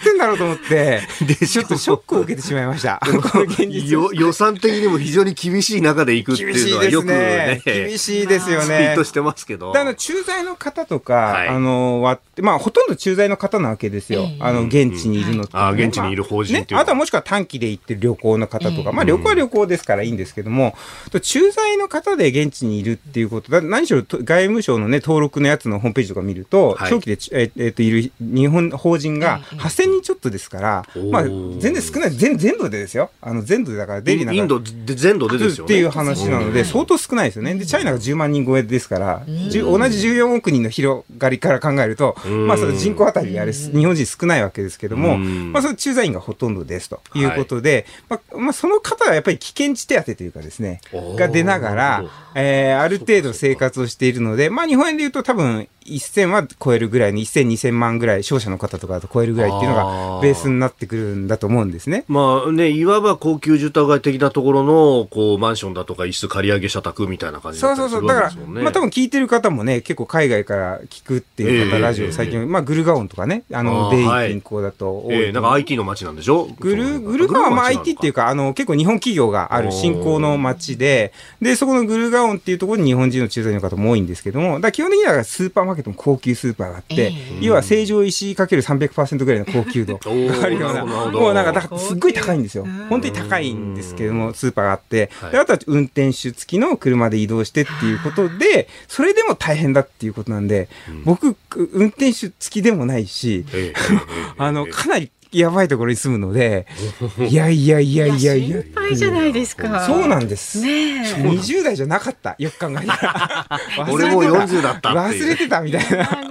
ってんだろうと思って、ちょっとショックを受けてしまいました。この現実。よ予算的にも非常に厳しい中で行くって厳いうしいですのはよくねね。厳しいですよね。ツイート。してますけど。であの駐在の方とか、はい。あの割ってまあ、ほとんど駐在の方なわけですよ、ええあの現地にいるのって、あ現地にいる法人っていう。あとはもしくは短期で行ってる旅行の方とか、ええまあ、旅行は旅行ですからいいんですけども、と駐在の方で現地にいるっていうことだ、何しろと外務省の、ね、登録のやつのホームページとか見ると、はい。長期で、ええっといる日本法人がええ8000人ちょっとですから、まあ、全然少ない、全全土でですよ、あの全土でだから、デリーなんかインドで全土でですよね。っていう話なので、相当少ないですよね。で、チャイナが10万人超えですから、同じ14億人の広がりから考えると、ん。まあ、その人口あたりあれ、日本人少ないわけですけども、うん。まあ、その駐在員がほとんどですと。い。うことで、まあ、まあ、その方はやっぱり危険地手当というかですねが出ながらえーある程度生活をしているので、まあ、日本円で言うと多分、1000は超えるぐらいに、1000、2000万ぐらい、商社の方とかだと超えるぐらいっていうのあがーベースになってくるんだと思うんですね。まあね、いわば高級住宅街的なところの、こう、マンションだとか一室借り上げ社宅みたいな感じだったりするそうそうそう。だから。まあ多分聞いてる方もね、結構海外から聞くっていう方、ええラジオ最近、まあグルガオンとかね、あの、デイあーはい銀行だと多い。ええなんか IT の街なんでしょ？グル、グルガオンはまあ IT っていうか。か、あの、結構日本企業がある新興の街で、で、そこのグルガオンっていうところに日本人の駐在員の方も多いんですけども、だ基本的にはスーパーマーケットも高級スーパーがあって、え要は成城石井かける300%ぐらいの高級度が あるような、もうなんか、だからすっごい高いんですよ。本当に高いんですけども、スーパーがあって、であとは運転手付きの車で移動してっていうことで、それでも大変だっていうことなんで、僕、運転手付きでもないし、あの、かなりやばいところに住むので、いやいやいやいやいや。心配じゃないですか。そうなんです。ねえ。20代じゃなかった。よく考えたら。俺もう40だったっていう忘れてたみたいな。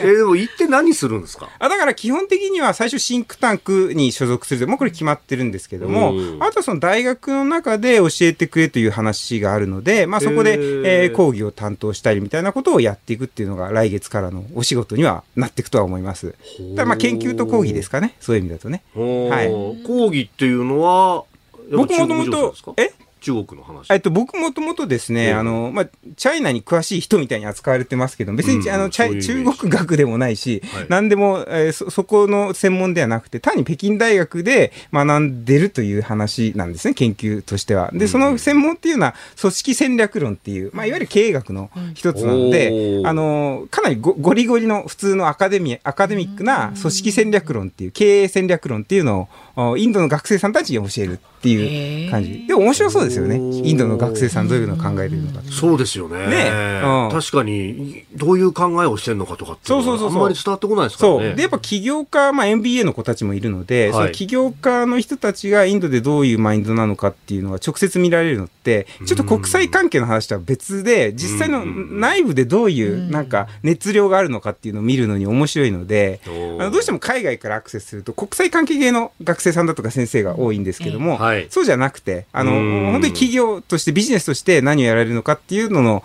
えーでも行って何するんですかあだから基本的には最初シンクタンクに所属するもうこれ決まってるんですけども、うんあとはその大学の中で教えてくれという話があるので、まあ、そこで、へーえー講義を担当したりみたいなことをやっていくっていうのが来月からのお仕事にはなっていくとは思います。だまあ研究と講義ですかねそういう意味だとね。はい。講義っていうのは僕もともとえ？中国の話。えっと、僕もともとですね、うんあの、まあ、チャイナに詳しい人みたいに扱われてますけど、別に、うんあの、チャイ中国学でもないし、はい。何でも、えーそ、そこの専門ではなくて、単に北京大学で学んでるという話なんですね、研究としては。で、その専門っていうのは、組織戦略論っていう、まあ、いわゆる経営学の一つなので、あの、かなりごゴリゴリの普通のアカデミアカデミックな組織戦略論っていう、経営戦略論っていうのを、おインドの学生さんたちに教えるっていう感じ。でも面白そうですよね。インドの学生さんどういうのを考えてるのか。そうですよね。ねうん。確かにどういう考えをしてるのかとかってそうそうそうそう。あんまり伝わってこないですからね。そう。で、やっぱ起業家、まあ MBA の子たちもいるので、はい。その起業家の人たちがインドでどういうマインドなのかっていうのが直接見られるのって、ちょっと国際関係の話とは別で、実際の内部でどういうなんか熱量があるのかっていうのを見るのに面白いので、あのどうしても海外からアクセスすると国際関係系の学生さんだとか先生が多いんですけども、はい。そうじゃなくて、あの、うん。本当に企業としてビジネスとして何をやられるのかっていうのの、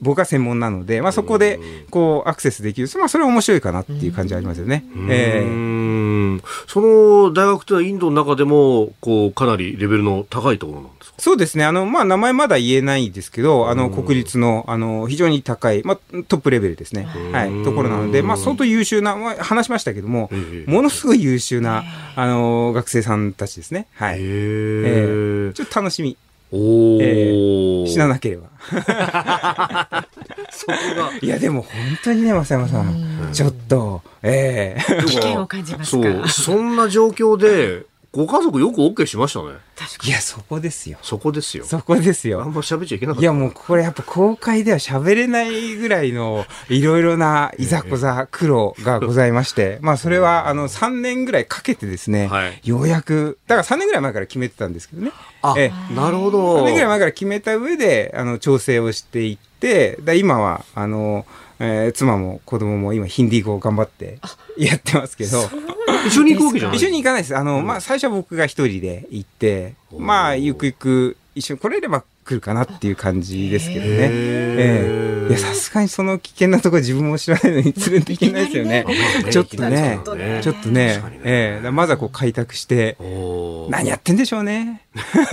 僕は専門なので、まあそこで、こう、アクセスできる。まあそれは面白いかなっていう感じありますよね。えーんその大学というのはインドの中でもこうかなりレベルの高いところなんですか？そうですね。あの、まあ、名前まだ言えないですけど、あの、国立の、あの、非常に高い、まあ、トップレベルですね。はい。ところなので、まあ、相当優秀な、まあ、話しましたけどもえ、えものすごい優秀な、あの、学生さんたちですね。はい。へええちょっと楽しみ。おお、死ななければ。そこが。いや、でも本当にね、増山さん、ちょっと、ええ。危険を感じますそかう。そんな状況でご家族よく OK しましたね。いや、そこですよ。そこですよ。そこですあよ。んま喋っちゃいけなかった。いやもうこれやっぱ公開では喋れないぐらいのいろいろないざこざ苦労がございまして、まあそれはあの3年ぐらいかけてですね、はい。ようやく、だから3年ぐらい前から決めてたんですけどね。あえなるほ3ど年ぐらい前から決めた上で、あの、調整をしていって、だ今は、あの、えー妻も子供も今ヒンディー語を頑張ってやってますけど、一緒に行くわけじゃない。一緒に行かないです。あの、まあ、最初は僕が一人で行って、まあ、ゆくゆく一緒に来れれば来るかなっていう感じですけどね。へー。ええ。いや、さすがにその危険なところ自分も知らないのに連れていけないですよね。ちょっとね、ちょっとね。ええ。だからまずはこう開拓して、何やってんでしょうね。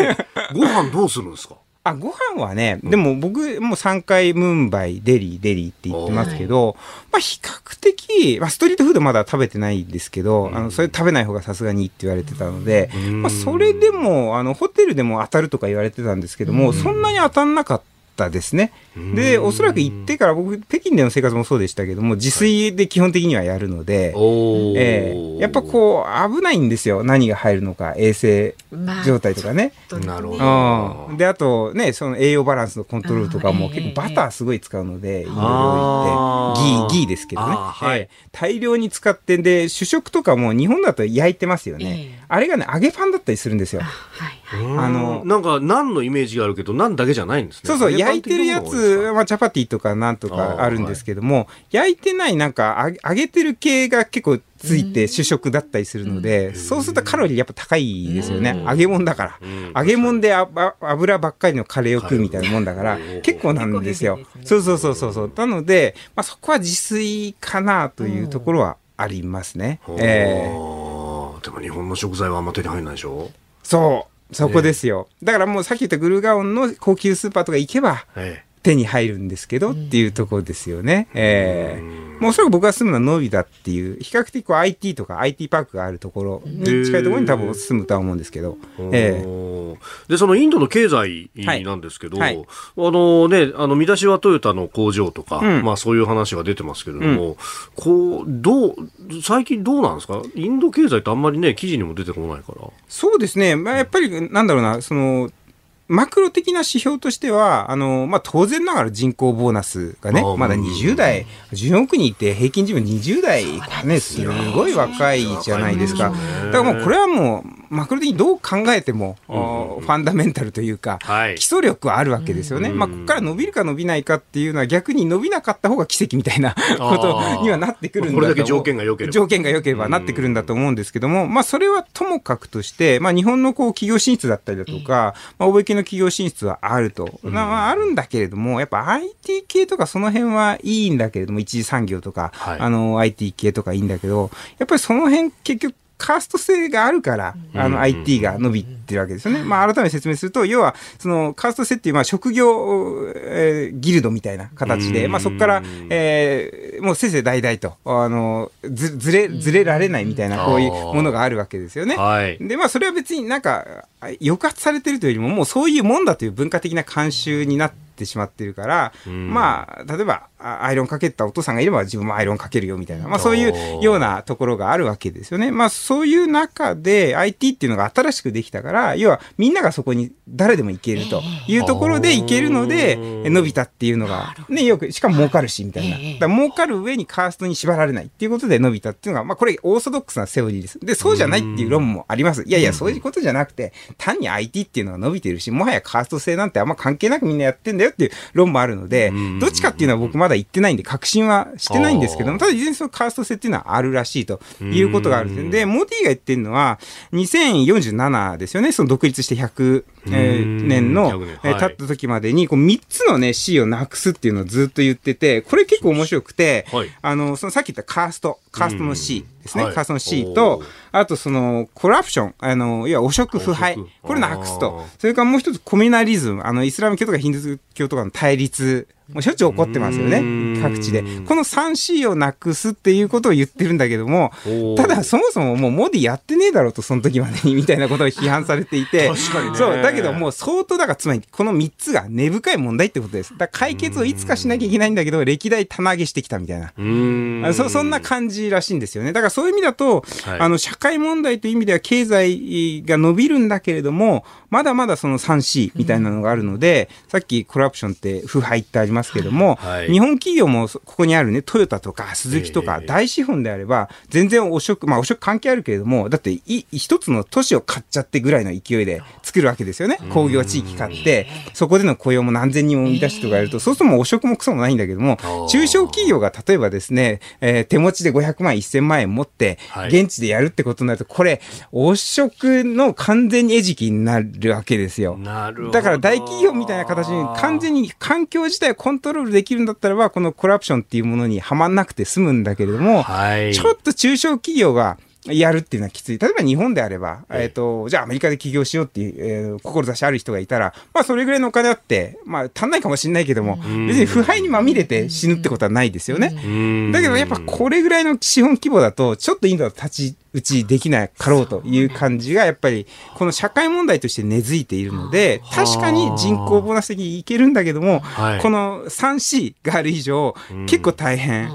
ご飯どうするんですか？あ、ご飯はね、でも僕もう3回ムンバイ、デリー、デリーって言ってますけど、まあ比較的、まあストリートフードまだ食べてないんですけど、あの、それ食べない方がさすがにいいって言われてたので、ん。まあそれでも、あの、ホテルでも当たるとか言われてたんですけども、そんなに当たんなかったですね。で、おそらく行ってから僕、北京での生活もそうでしたけども、自炊で基本的にはやるので、おー。ええ。やっぱこう、危ないんですよ。何が入るのか、衛生まあ状態とかね。なるほど。うん、であとねその栄養バランスのコントロールとかもうん結構バターすごい使うので、い。ろいろあー言ってギーギーですけどね、あーはい。ええ。大量に使ってで主食とかも日本だと焼いてますよね、ええ。あれがね揚げパンだったりするんですよ。はいはい。ああのなんか何のイメージがあるけど何だけじゃないんですね。そうそう焼いてるやつ、まあ、チャパティとかなんとかあるんですけども焼いてないなんか揚げ揚げてる系が結構ついて主食だったりするので、そうするとカロリーやっぱ高いですよね、揚げ物だから、ん。揚げ物で油ばっかりのカレーを食うみたいなもんだからうん結構なんですよ。ね。そうそうそうそうそう。なので、まあ、そこは自炊かなというところはありますね、かえーでも日本の食材はあんま手に入らないでしょ？そうそこですよ、だからもうさっき言ったグルガオンの高級スーパーとか行けばえ手に入るんですけどっていうところですよね。ええ。もうおそらく僕が住むのはノビダっていう、比較的こう IT とか IT パークがあるところに近いところに多分住むとは思うんですけど。えーでそのインドの経済なんですけど、はい。はいあのねあの見出しはトヨタの工場とか、うん。まあそういう話が出てますけれども、こうどう最近どうなんですか？インド経済ってあんまりね記事にも出てこないから。そうですね。まあ、やっぱりなんだろうな、その、マクロ的な指標としては、あの、まあ、当然ながら人口ボーナスがねまだ20代、14億人いて平均寿命20代がね、すごい若いじゃないですか。だからもうこれはもう、マクロ的にどう考えても、ファンダメンタルというか、はい。基礎力はあるわけですよね。まあ、ここから伸びるか伸びないかっていうのは逆に伸びなかった方が奇跡みたいなことにはなってくるんだとこれだけ条件が良ければ。条件が良ければなってくるんだと思うんですけども、まあ、それはともかくとして、まあ、日本のこう企業進出だったりだとか、まあ、欧米系の企業進出はあると。まあ、あるんだけれども、やっぱ IT 系とかその辺はいいんだけれども、一次産業とか、はい。あの、IT 系とかいいんだけど、やっぱりその辺結局、カースト性があるから、あの、IT が伸びてるわけですよね。まあ、改めて説明すると、要は、その、カースト性っていう、まあ、職業、えーギルドみたいな形で、まあ、そこから、えーもうせいぜい代々と、あの、ず、ずれ、ずれられないみたいな、こういうものがあるわけですよね。はい。で、まあ、それは別になんか、あ抑圧されてるというよりも、もうそういうもんだという文化的な慣習になってしまってるから、まあ、例えば、あアイロンかけたお父さんがいれば自分もアイロンかけるよみたいな、まあそういうようなところがあるわけですよね。まあそういう中で IT っていうのが新しくできたから、要はみんながそこに誰でも行けるというところで行けるので、え伸びたっていうのが、ね、よく、しかも儲かるし、みたいな。だ儲かる上にカーストに縛られないっていうことで伸びたっていうのが、まあこれオーソドックスなセオリーです。で、そうじゃないっていう論もあります。いやいや、そういうことじゃなくて、単に IT っていうのが伸びてるし、もはやカースト制なんてあんま関係なくみんなやってんだよっていう論もあるので、どっちかっていうのは僕まだ言ってないんで、確信はしてないんですけども、ただ、いずれにそのカースト制っていうのはあるらしいということがあるんですで、モディが言ってるのは、2047ですよね、その独立して100、えー年の、100年。えーはい経った時までに、こう3つのね、C をなくすっていうのをずっと言ってて、これ結構面白くて、はい。あの、そのさっき言ったカースト、カーストの C ですね、はい。カー C おとー、あとその、コラプション、あの、いや、汚職腐敗。これなくすあと。ー。それからもう一つ、コミュナリズム、あの、イスラム教とかヒンドゥー教とかの対立、もうしょっちゅう起こってますよねうん、各地で。この 3C をなくすっていうことを言ってるんだけどもただそもそももうモディやってねえだろうと、その時までに、みたいなことを批判されていて、確かにねそう、だけどもう相当だから、つまりこの3つが根深い問題ってことです。だ解決をいつかしなきゃいけないんだけど、歴代棚上げしてきたみたいな。そそんな感じらしいんですよね。だからそういう意味だと、はいあの、社会問題という意味では経済が伸びるんだけれども、まだまだその 3C みたいなのがあるので、さっきコラプションって腐敗ってありますけども、はい。日本企業もそここにあるね、トヨタとか鈴木とかええ。大資本であれば、全然汚職、まあ汚職関係あるけれども、だってい一つの都市を買っちゃってぐらいの勢いで作るわけですよね。工業地域買って、そこでの雇用も何千人も生み出してとかやると、そうすると汚職もクソもないんだけどもー、中小企業が例えばですね、えー手持ちで500万、1000万円持って、はい。現地でやるってことになると、これ、汚職の完全に餌食になるわけですよ。なるほど。だから大企業みたいな形に完全に環境自体をコントロールできるんだったらば、このコラプションっていうものにはまんなくて済むんだけれども、はい。ちょっと中小企業がやるっていうのはきつい。例えば日本であれば、えっ、と、じゃあアメリカで起業しようっていう、えー志ある人がいたら、まあそれぐらいのお金あって、まあ足んないかもしれないけども、別に腐敗にまみれて死ぬってことはないですよね。だけどやっぱこれぐらいの資本規模だと、ちょっとインドは立ち打ちできないかろうという感じが、やっぱりこの社会問題として根付いているので、確かに人口ボーナス的にいけるんだけども、はい。この 3C がある以上、結構大変。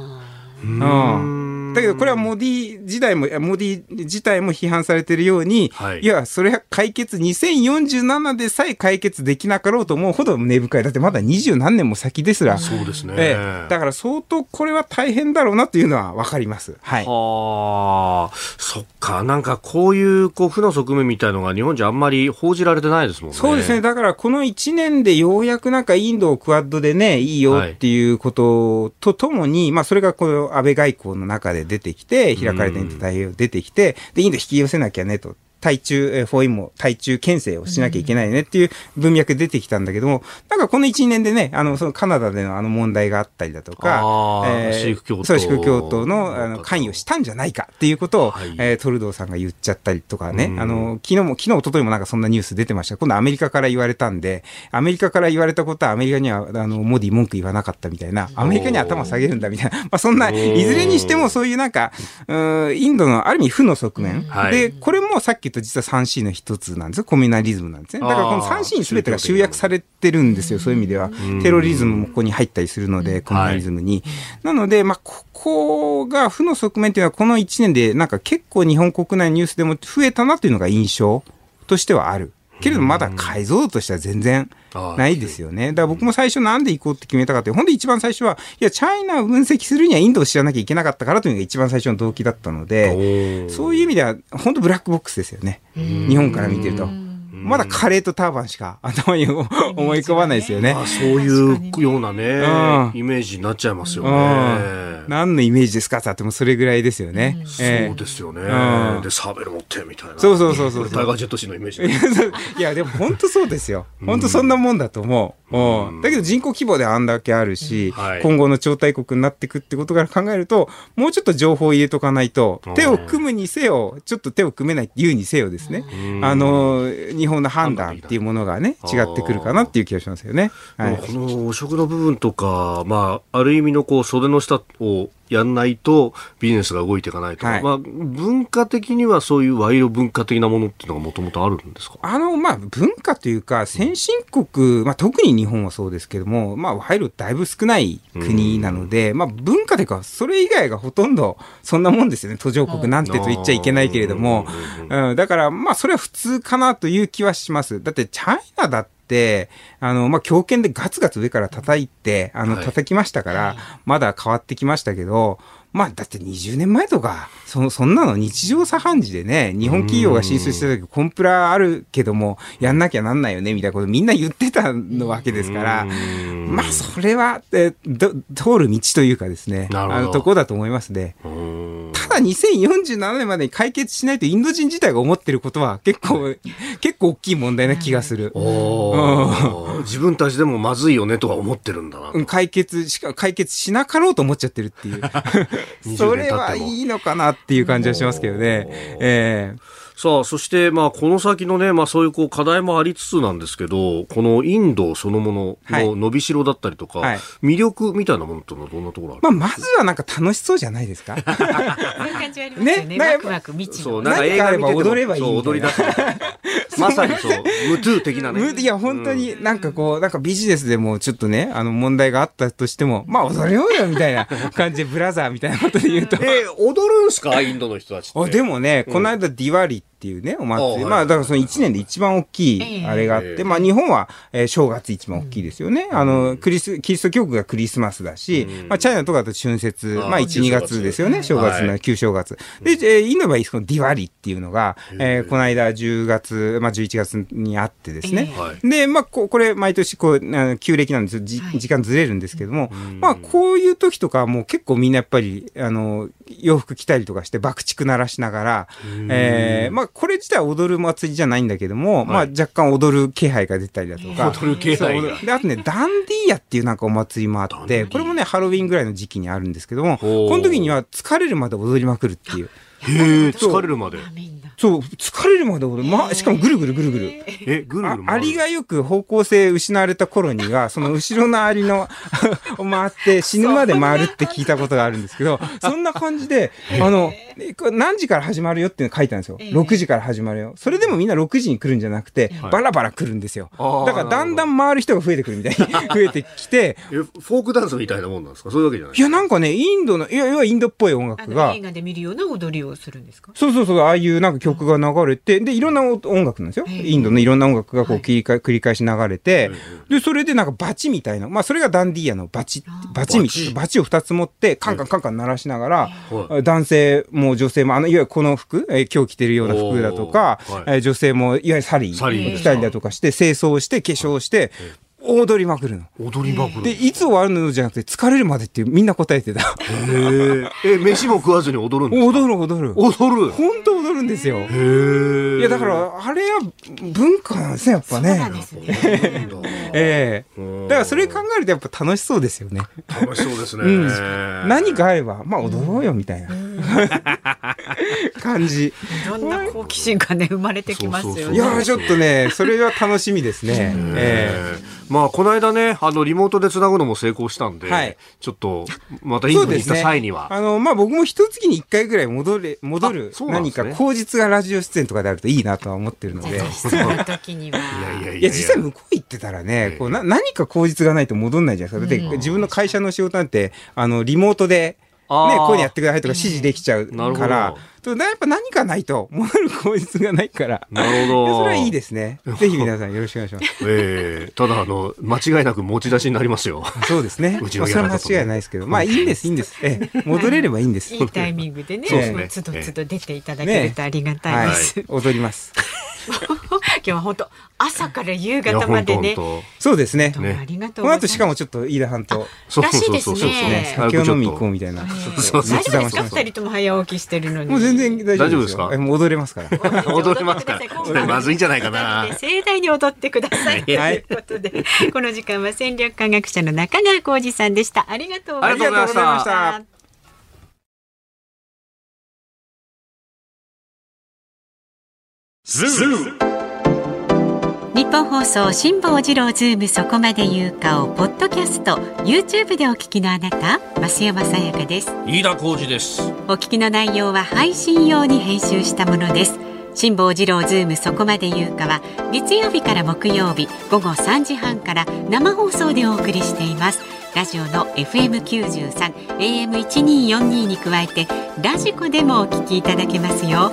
うんだけどこれはモディ時代も、モディ自体も批判されているように、はいい、や、それは解決、2047でさえ解決できなかろうと思うほど根深い。だってまだ二十何年も先ですら。そうですねええだから相当これは大変だろうなというのはわかります。はい。はあ、そっか、なんかこういうこう負の側面みたいのが日本じゃあんまり報じられてないですもんね。そうですね。。だからこの1年でようやくなんかインドをクワッドでね、いいよっていうこととともに、まあそれがこの安倍外交の中で出てきて、開かれたインド太平洋出てきて、で、インド引き寄せなきゃねと。対中、えーフォーインも対中牽制をしなきゃいけないねっていう文脈出てきたんだけども、なんかこの1年でね、あの、そのカナダでのあの問題があったりだとか、あーシーク教徒シーク教徒のあの関与したんじゃないかっていうことを、はい。えートルドーさんが言っちゃったりとかね、うん。あの、昨日も、昨日、一昨日もなんかそんなニュース出てました。今度アメリカから言われたんで、アメリカから言われたことはアメリカには、あの、モディ文句言わなかったみたいな、アメリカには頭下げるんだみたいな、まあそんな、いずれにしてもそういうなんか、うーんインドのある意味負の側面。はい。で、これもさっき言った実は 3C の一つなんですよ。コミュナリズムなんですね。だからこのあー 3C に全てが集約されてるんですよ。そういう意味では。テロリズムもここに入ったりするので、コミュナリズムに。なので、まあ、ここが負の側面っていうのはこの1年でなんか結構日本国内のニュースでも増えたなというのが印象としてはある。けれどまだ解像度としては全然ないですよね。だから僕も最初なんで行こうって決めたかって、ほんで一番最初は、いや、チャイナを分析するにはインドを知らなきゃいけなかったからというのが一番最初の動機だったので、そういう意味では、本当ブラックボックスですよね。日本から見てると。まだカレーとターバンしか頭に思い浮かばないですよね。まあ、そういうようなね、イメージになっちゃいますよね。何のイメージですか？ってってもそれぐらいですよね。そうですよね。で、サーベル持ってみたいな。そうそうそうそう。タイガージェット紙のイメージ。いや、でも本当そうですよ。本当そんなもんだと思う。だけど人口規模であんだけあるし、今後の超大国になっていくってことから考えると、もうちょっと情報を入れとかないと、手を組むにせよ、ちょっと手を組めないって言うにせよですね。あの、日本の判断っていうものがね、違ってくるかなっていう気がしますよね。はい、この汚職の部分とか、まあ、ある意味のこう袖の下をやんないとビジネスが動いていかないと、はい、まあ、文化的にはそういう賄賂文化的なものっていうのがもともとあるんですか？あの、まあ、文化というか、先進国、まあ、特に日本はそうですけども、まあ、賄賂だいぶ少ない国なので、まあ、文化というか、それ以外がほとんどそんなもんですよね。途上国なんてと言っちゃいけないけれども、うん、だから、まあ、それは普通かなという気はします。だって、チャイナだって、あの、まあ、強権でガツガツ上から叩いて、あの、叩きましたから、はい、まだ変わってきましたけど、まあ、だって20年前とか、そそんなの日常茶飯事でね、日本企業が進出した時、コンプラあるけども、やんなきゃなんないよね、みたいなことみんな言ってたのわけですから、まあ、それは、え通る道というかですね、あのとこだと思いますね。ただ2047年までに解決しないとインド人自体が思ってることは結構、結構大きい問題な気がする。自分たちでもまずいよねとは思ってるんだな。解決しか、解決しなかろうと思っちゃってるっていう。それはいいのかなっていう感じはしますけどね。えーさあ、そして、まあ、この先のね、まあ、そういうこう課題もありつつなんですけど、このインドそのものの伸びしろだったりとか、はい、魅力みたいなものってのはどんなところあるまあ、まずはなんか楽しそうじゃないですか？そういう感じありますよね。ねワクワク未知そう、なんか映画見てて踊ればいい踊り出す。まさにそう、ムトゥ的なね。いや、本当になんかこう、なんかビジネスでもちょっとね、あの問題があったとしても、まあ踊れようよみたいな 感じで、ブラザーみたいなことで言うと。えー、踊るんすか？インドの人たちって。でもね、この間ディワリっていうね、お祭り。まあ、だからその1年で一番大きいあれがあって、まあ日本は、えー、正月一番大きいですよね。あの、クリス、キリスト教区がクリスマスだし、まあチャイナとかだと春節、まあ1、2月ですよね。正月。の旧正月。で、えー、インドの場合、そのディワリっていうのが、えー、この間10月、まあ11月にあってですね。で、まあこ、これ毎年こう、旧暦なんですよ。時間ずれるんですけども、まあこういう時とかもう結構みんなやっぱり、あの、洋服着たりとかして爆竹鳴らしながら、えー、まあこれ自体は踊る祭りじゃないんだけども、はい、まあ若干踊る気配が出たりだとか。踊る気配で、あとね、ダンディーヤっていうなんかお祭りもあって、これもね、ハロウィンぐらいの時期にあるんですけども、この時には疲れるまで踊りまくるっていう。へえ、疲れるまで。そう、疲れるまで俺、まあ、しかもぐるぐるぐるぐる。え、ぐるぐるアリがよく方向性失われた頃には、その後ろのアリの を回って死ぬまで回るって聞いたことがあるんですけど、そんな感じで、あの、何時から始まるよっていうの書いたんですよ。6時から始まるよ。それでもみんな6時に来るんじゃなくて、バラバラ来るんですよ。だからだんだん回る人が増えてくるみたいに 増えてきて。フォークダンスみたいなもんなんですか？そういうわけじゃないいや、なんかね、インドの、いや、要はインドっぽい音楽が。映画で見るような踊りをするんですか？そうそうそう、ああいうなんか曲が流れて、で、いろんな音楽なんですよ。インドのいろんな音楽がこう繰り返繰り返し流れて、で、それでなんかバチみたいな、まあそれがダンディーヤのバチ、バチみたいな、バチを2つ持って、カンカンカンカン鳴らしながら、男性も女性も、あの、いわゆるこの服、え今日着てるような服だとか、え女性もいわゆるサリー着たりだとかして、清掃して、化粧して、踊りまくるの。踊りまくる。で、いつ終わるのじゃなくて、疲れるまでってみんな答えてた。へえ。え、飯も食わずに踊るんですか？踊る踊る。踊る。本当踊るんですよ。へえ。いや、だから、あれは文化なんですね、やっぱね。そうなんですね。ええ。だからそれ考えるとやっぱ楽しそうですよね。楽しそうですね。うん、何かあれば、まあ踊ろうよみたいな感じ。いろんな好奇心がね、生まれてきますよね。いや、ちょっとね、それは楽しみですね。ええ。まあ、この間ね、あの、リモートでつなぐのも成功したんで、はい、ちょっと、またインドに行った際には。ね、あの、まあ、僕も一月に一回ぐらい戻れ、戻る、何か口実がラジオ出演とかであるといいなとは思ってるので。その時には。いやいやいや。実際向こう行ってたらね、こうな何か口実がないと戻んないじゃないですか。だって自分の会社の仕事なんて、あの、リモートで、あーこういうのやってくださいとか指示できちゃうから、とやっぱ何かないと、戻る口実がないから。なるほど。それはいいですね。ぜひ皆さんよろしくお願いします。ええただ、あの、間違いなく持ち出しになりますよ。そうですね。うちまあそれは間違いないですけど、まあいいんです、いいんです。ええ、戻れればいいんです。いいタイミングでね、そうですねもうつどつど出ていただけるとありがたいです。はい、踊ります。今日は本当朝から夕方までねそうですね。ありがとこのうございます。後しかもちょっと飯田半島、そうらしいですね酒を飲み行こうみたいな。大丈夫ですか二人とも早起きしてるのに。もう全然大丈夫ですよ。大丈夫ですか？えもう踊れますから。踊りますからそれまずいんじゃないかな盛大に踊ってください。とはいいうことで、この時間は戦略科学者の中川浩二さんでした。ありがとうございまありがとうございまししたた。日本放送辛坊治郎ズームそこまで言うかをポッドキャスト YouTube でお聞きのあなた増山さやかです。飯田浩司です。お聞きの内容は配信用に編集したものです。辛坊治郎ズームそこまで言うかは月曜日から木曜日午後3時半から生放送でお送りしています。ラジオの FM93 AM1242 に加えてラジコでもお聞きいただけますよ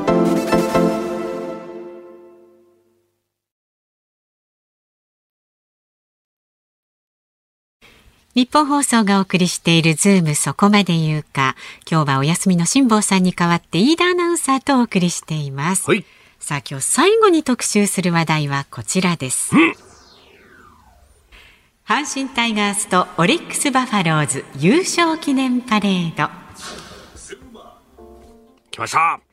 ニッポン放送がお送りしているズームそこまで言うか。今日はお休みの辛坊さんに代わって飯田アナウンサーとお送りしています、はい。さあ今日最後に特集する話題はこちらです、阪神タイガースとオリックスバファローズ優勝記念パレード。来ました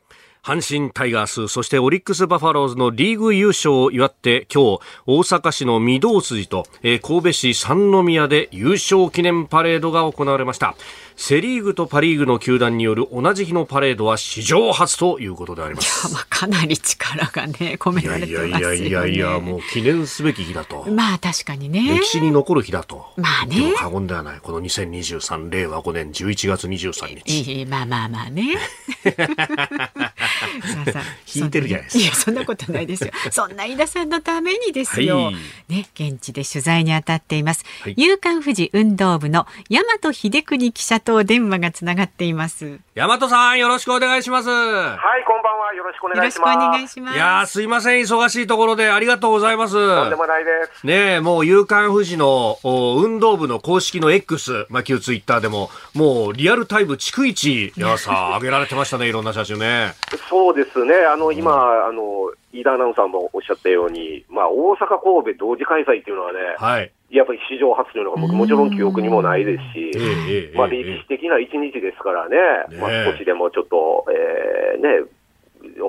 阪神タイガース、そしてオリックスバファローズのリーグ優勝を祝って今日、大阪市の御堂筋と、えー神戸市三宮で優勝記念パレードが行われました。セリーグとパリーグの球団による同じ日のパレードは史上初ということであります。まあ、かなり力がね込めいやられていやいますよねやいやいや、もう記念すべき日だと。まあ確かにね。歴史に残る日だと。まあね。過言ではない。この2023令和5年11月23日。いいまあまあまあね。引いてるじゃないですか。いやそんなことないですよ。そんな飯田さんのためにですよ、はい。ね現地で取材に当たっています、はい。夕刊富士運動部の大和秀邦記者と電話がつながっています大和さん、よろしくお願いします。はい、こんばんは。よろしくおよろしくお願いします。願いしますいやーすいません、忙しいところでありがとうございます。とんでもないです。ねえ、もう、夕刊富士のお運動部の公式の X、まあ、旧ツイッターでも、もう、リアルタイム逐一、やさ、上げられてましたね、いろんな写真ね。そうですね。あの、今、あの、飯田アナウンサーもおっしゃったように、まあ、大阪、神戸同時開催っていうのはね、はい。やっぱり史上初というのが僕もちろん記憶にもないですし、まあ、ええ歴史的な一日ですからね、ねまあ、少しでもちょっと、えーね、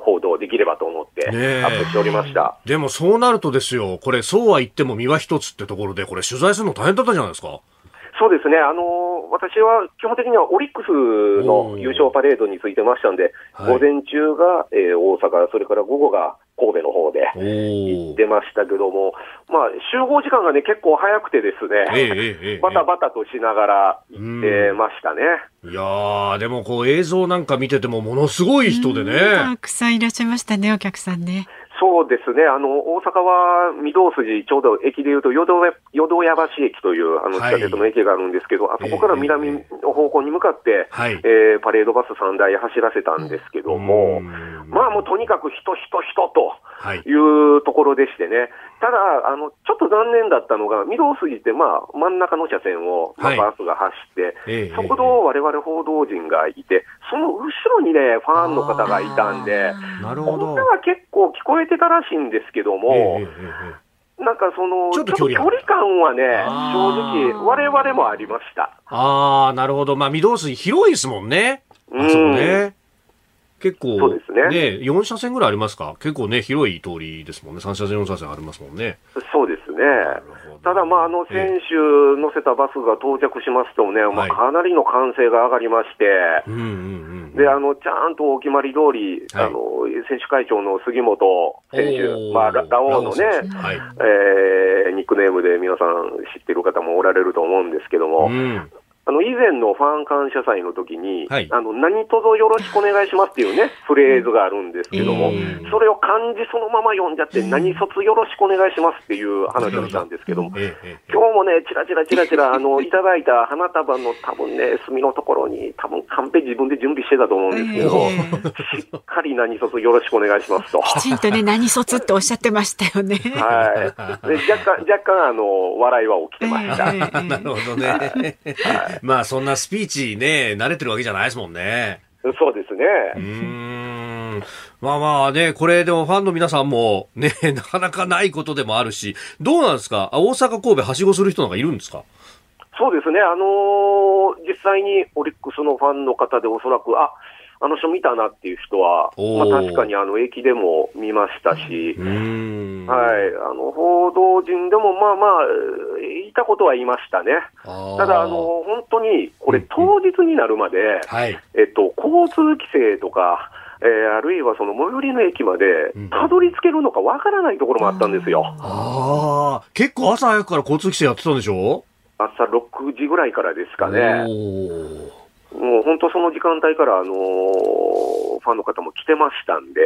報道できればと思って、アップしておりました。でも、そうなるとですよ、これ、そうは言っても身は一つってところで、これ、取材するの大変だったじゃないですか。そうですね、あの私は基本的にはオリックスの優勝パレードについてましたんで、はい。午前中が、えー大阪、それから午後が神戸の方で。行ってましたけども、まあ、集合時間がね、結構早くてですね、ええええええバタバタとしながら行ってましたね。いやー、でもこう映像なんか見ててもものすごい人でたね。くさんいらっしゃいましたねお客さんねそうですね、あの大阪は御堂筋、ちょうど駅でいうと淀屋淀屋橋駅というあのはい。地下鉄の駅があるんですけど、あそこから南の方向に向かって、はい。えーパレードバス3台走らせたんですけども、うん。まあもうとにかく人、人、人と。はい。いうところでしてね、ただ、あのちょっと残念だったのが、御堂筋って、まあ、真ん中の車線を、まあはいバスが走って、ええそこを我々報道陣がいて、その後ろにね、ファンの方がいたんで、なるほど。声は結構聞こえてたらしいんですけども、なんかその、ちょっと距離感はね、あ正直、我々もありました。ああ、なるほど。まあ、御堂筋広いですもんね。あそこうんね。結構、そうですね4車線ぐらいありますか？結構ね、広い通りですもんね。3車線、4車線ありますもんね。そうですね。ただ、まあ、あの、選手乗せたバスが到着しますとね、まあ、はいかなりの歓声が上がりまして、うんうんうん。で、あの、ちゃんとお決まり通り、はいあの、選手会長の杉本選手、まあ、ララオウのね、はい。えーニックネームで皆さん知ってる方もおられると思うんですけども、うん。あの、以前のファン感謝祭の時に、はいあの、何卒よろしくお願いしますっていうね、フレーズがあるんですけども、うんそれを漢字そのまま読んじゃって、何卒よろしくお願いしますっていう話をしたんですけども、今日もね、ちらちらちらちら、あの、いただいた花束の多分ね、隅のところに、多分カンペ自分で準備してたと思うんですけど、しっかり何卒よろしくお願いしますと。きちんとね、何卒っておっしゃってましたよね。はい。で若干、若干、あの、笑いは起きてました。なるほどね。まあ、そんなスピーチね、慣れてるわけじゃないですもんね。そうですね。うーん。まあまあね、これでもファンの皆さんもね、なかなかないことでもあるし、どうなんですか？あ大阪、神戸、はしごする人なんかいるんですか？そうですね。あのー実際にオリックスのファンの方でおそらく、あ、あの人見たなっていう人は、まあ確かにあの駅でも見ましたし。はい。あの、報道陣でもまあまあ、えーいたことは言いましたね。ただ、あの、本当に、これうん当日になるまで、はい。えっと、交通規制とか、えーあるいはその最寄りの駅までうんたどり着けるのかわからないところもあったんですよ。ああ、結構朝早くから交通規制やってたんでしょ？朝6時ぐらいからですかね。もう本当その時間帯から、あのー、ファンの方も来てましたんで、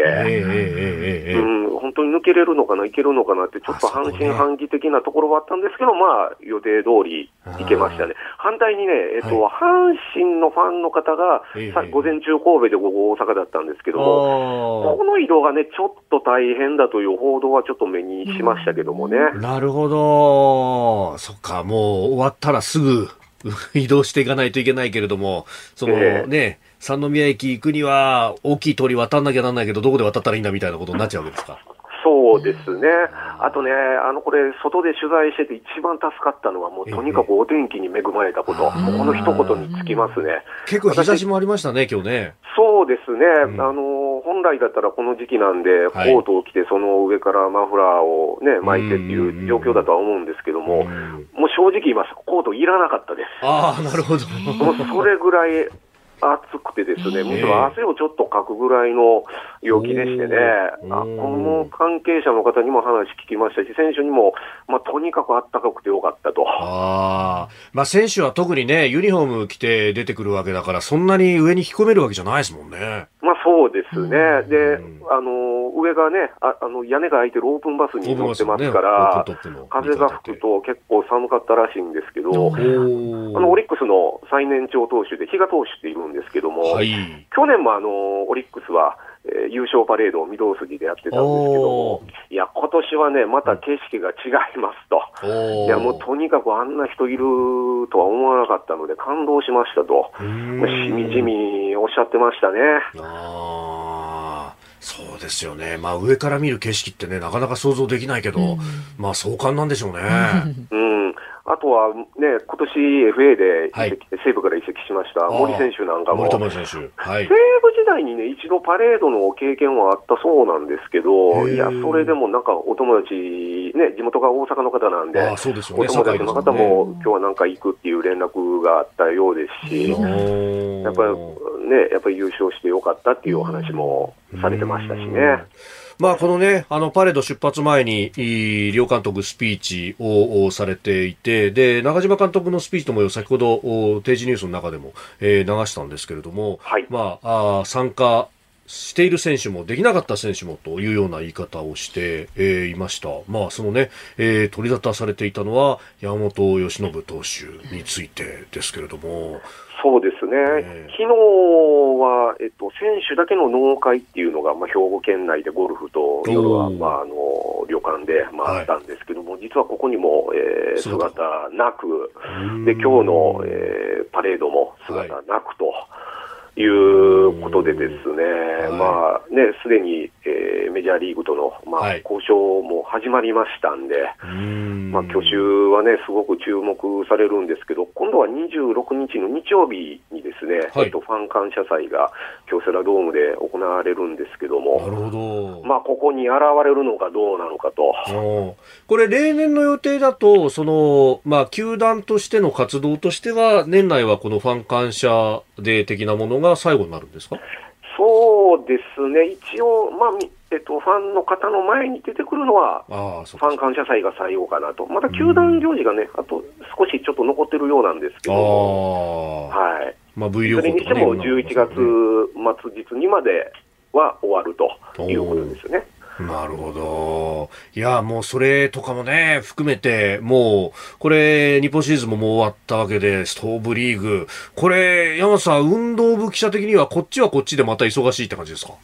本当に抜けれるのかな、いけるのかなって、ちょっと半信半疑的なところはあったんですけど、まあ、予定通り行けましたね。反対にね、えっと、はい、阪神のファンの方が、さ午前中神戸で午後大阪だったんですけども、この移動がね、ちょっと大変だという報道はちょっと目にしましたけどもね。うん、なるほど。そっか、もう終わったらすぐ 移動していかないといけないけれども、そのええね、三宮駅行くには大きい通り渡んなきゃなんないけど、どこで渡ったらいいんだみたいなことになっちゃうわけですか？そうですね。あとね、あの、これ、外で取材してて一番助かったのは、もうとにかくお天気に恵まれたこと。えこの一言につきますね。結構日差しもありましたね、今日ね。そうですね、うんあの本来だったらこの時期なんで、はいコートを着て、その上からマフラーを、ね、巻いてっていう状況だとは思うんですけども、うんもう正直言います、コートいらなかったです。ああ、なるほど。もうそれぐらい暑くてですね、むしろ汗をちょっとかくぐらいの陽気でしてね、あこの関係者の方にも話聞きましたし、選手にも、まあ、とにかく暖かくてよかったと。ああ。まあ選手は特にね、ユニフォーム着て出てくるわけだから、そんなに上に引き込めるわけじゃないですもんね。まあそうですね。でうん、あの、上がね、ああの、屋根が開いてるオープンバスに乗ってますかオらープントップの、風が吹くと結構寒かったらしいんですけど、おあーの、オリックスの最年長投手で比嘉投手っているんですけども、はい。去年もあの、オリックスは、えー優勝パレードを御堂筋でやってたんですけどおも、いや、今年はね、また景色が違いますと。いや、もうとにかくあんな人いるとは思わなかったので感動しましたと。しみじみおっしゃってましたね。そうですよね。まあ上から見る景色ってね、なかなか想像できないけど、まあ壮観なんでしょうね。うん。あとはね、今年 FA で移籍、はい西武から移籍しました森選手なんかも、森選手。はい武。時代にね、一度パレードの経験はあったそうなんですけど、いや、それでもなんかお友達、ね、地元が大阪の方なんで、ああ、そうですよね。お友達の方堺も今日はなんか行くっていう連絡があったようですし。やっぱりね、やっぱり優勝してよかったっていうお話もされてましたしね。まあ、このね、あの、パレード出発前に、両監督スピーチをおされていて、で、中島監督のスピーチの模様、先ほど、お定時ニュースの中でも、えー流したんですけれども、はいまあ、あー参加している選手も、できなかった選手もというような言い方をして、えーいました。まあ、そのね、えー取り沙汰されていたのは、山本由伸投手についてですけれども、そうですね、ええ。昨日は、えっと、選手だけの農会っていうのが、まあ、兵庫県内でゴルフと夜は、まあ、あの旅館で、まあはい。あったんですけども、実はここにも、えー姿姿なく、ん。で今日の、えーパレードも姿なくと。いうことでですね、はい。まあね、すでに、えーメジャーリーグとの、まあはい。交渉も始まりましたんで、うん。まあ、去就はね、すごく注目されるんですけど、今度は26日の日曜日にですね、はい。えっと、ファン感謝祭が京セラドームで行われるんですけどなも、るほど。まあ、ここに現れるのかどうなのかと。これ、例年の予定だと、その、まあ、球団としての活動としては、年内はこのファン感謝デー的なものが最後になるんですか？そうですね、一応、まあみえっと、ファンの方の前に出てくるのは、ファン感謝祭が最後かなと、まだ球団行事がね、あと少しちょっと残ってるようなんですけど。はい、まあ、V ね。れにしても11月末日にまでは終わるということですね。なるほど。いや、もうそれとかもね、含めて、もう、これ、日本シリーズももう終わったわけで、ストーブリーグ。これ、山さん、運動部記者的には、こっちはこっちでまた忙しいって感じですか？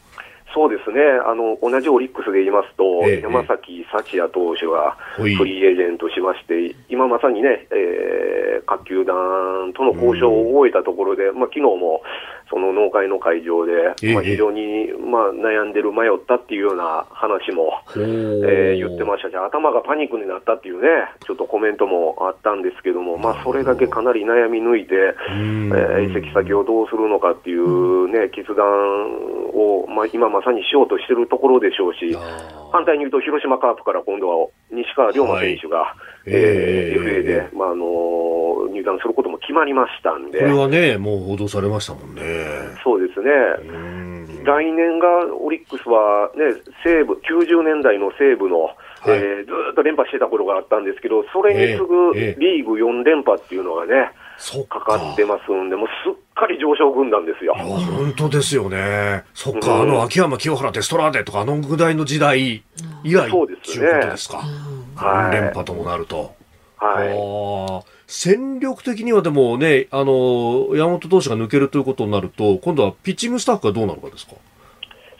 そうですね、あの同じオリックスで言いますと、ええ。山崎幸也投手がフリーエージェントしまして、今まさにね、えー各球団との交渉を終えたところで、まあ昨日もその農会の会場で、ええ。まあ、非常に、まあ、悩んでる、迷ったっていうような話も、えー言ってましたし、頭がパニックになったっていうね、ちょっとコメントもあったんですけども、まあ、それだけかなり悩み抜いて、ん。えー移籍先をどうするのかっていうね、決断を、まあ、今まさにしようとしてるところでしょうし、反対に言うと、広島カープから今度は西川龍馬選手が、えーええ FA で、まああの入団することも決まりましたんで。こ、れはね、もう報道されましたもんね。そうですね。うん。来年がオリックスは、ね、西武、90年代の西武の、えーずーっと連覇してた頃があったんですけど、それに次ぐリーグ4連覇っていうのがね、かかってますんで、もうすっかり上昇軍団ですよい。や、本当ですよね。そっか、うんあの、秋山、清原、デストラーデとか、あのぐらいの時代以来、そうですねっていうことですか。はい連覇ともなると。はい。戦力的にはでもね、あの、山本投手が抜けるということになると、今度はピッチングスタッフがどうなるかですか？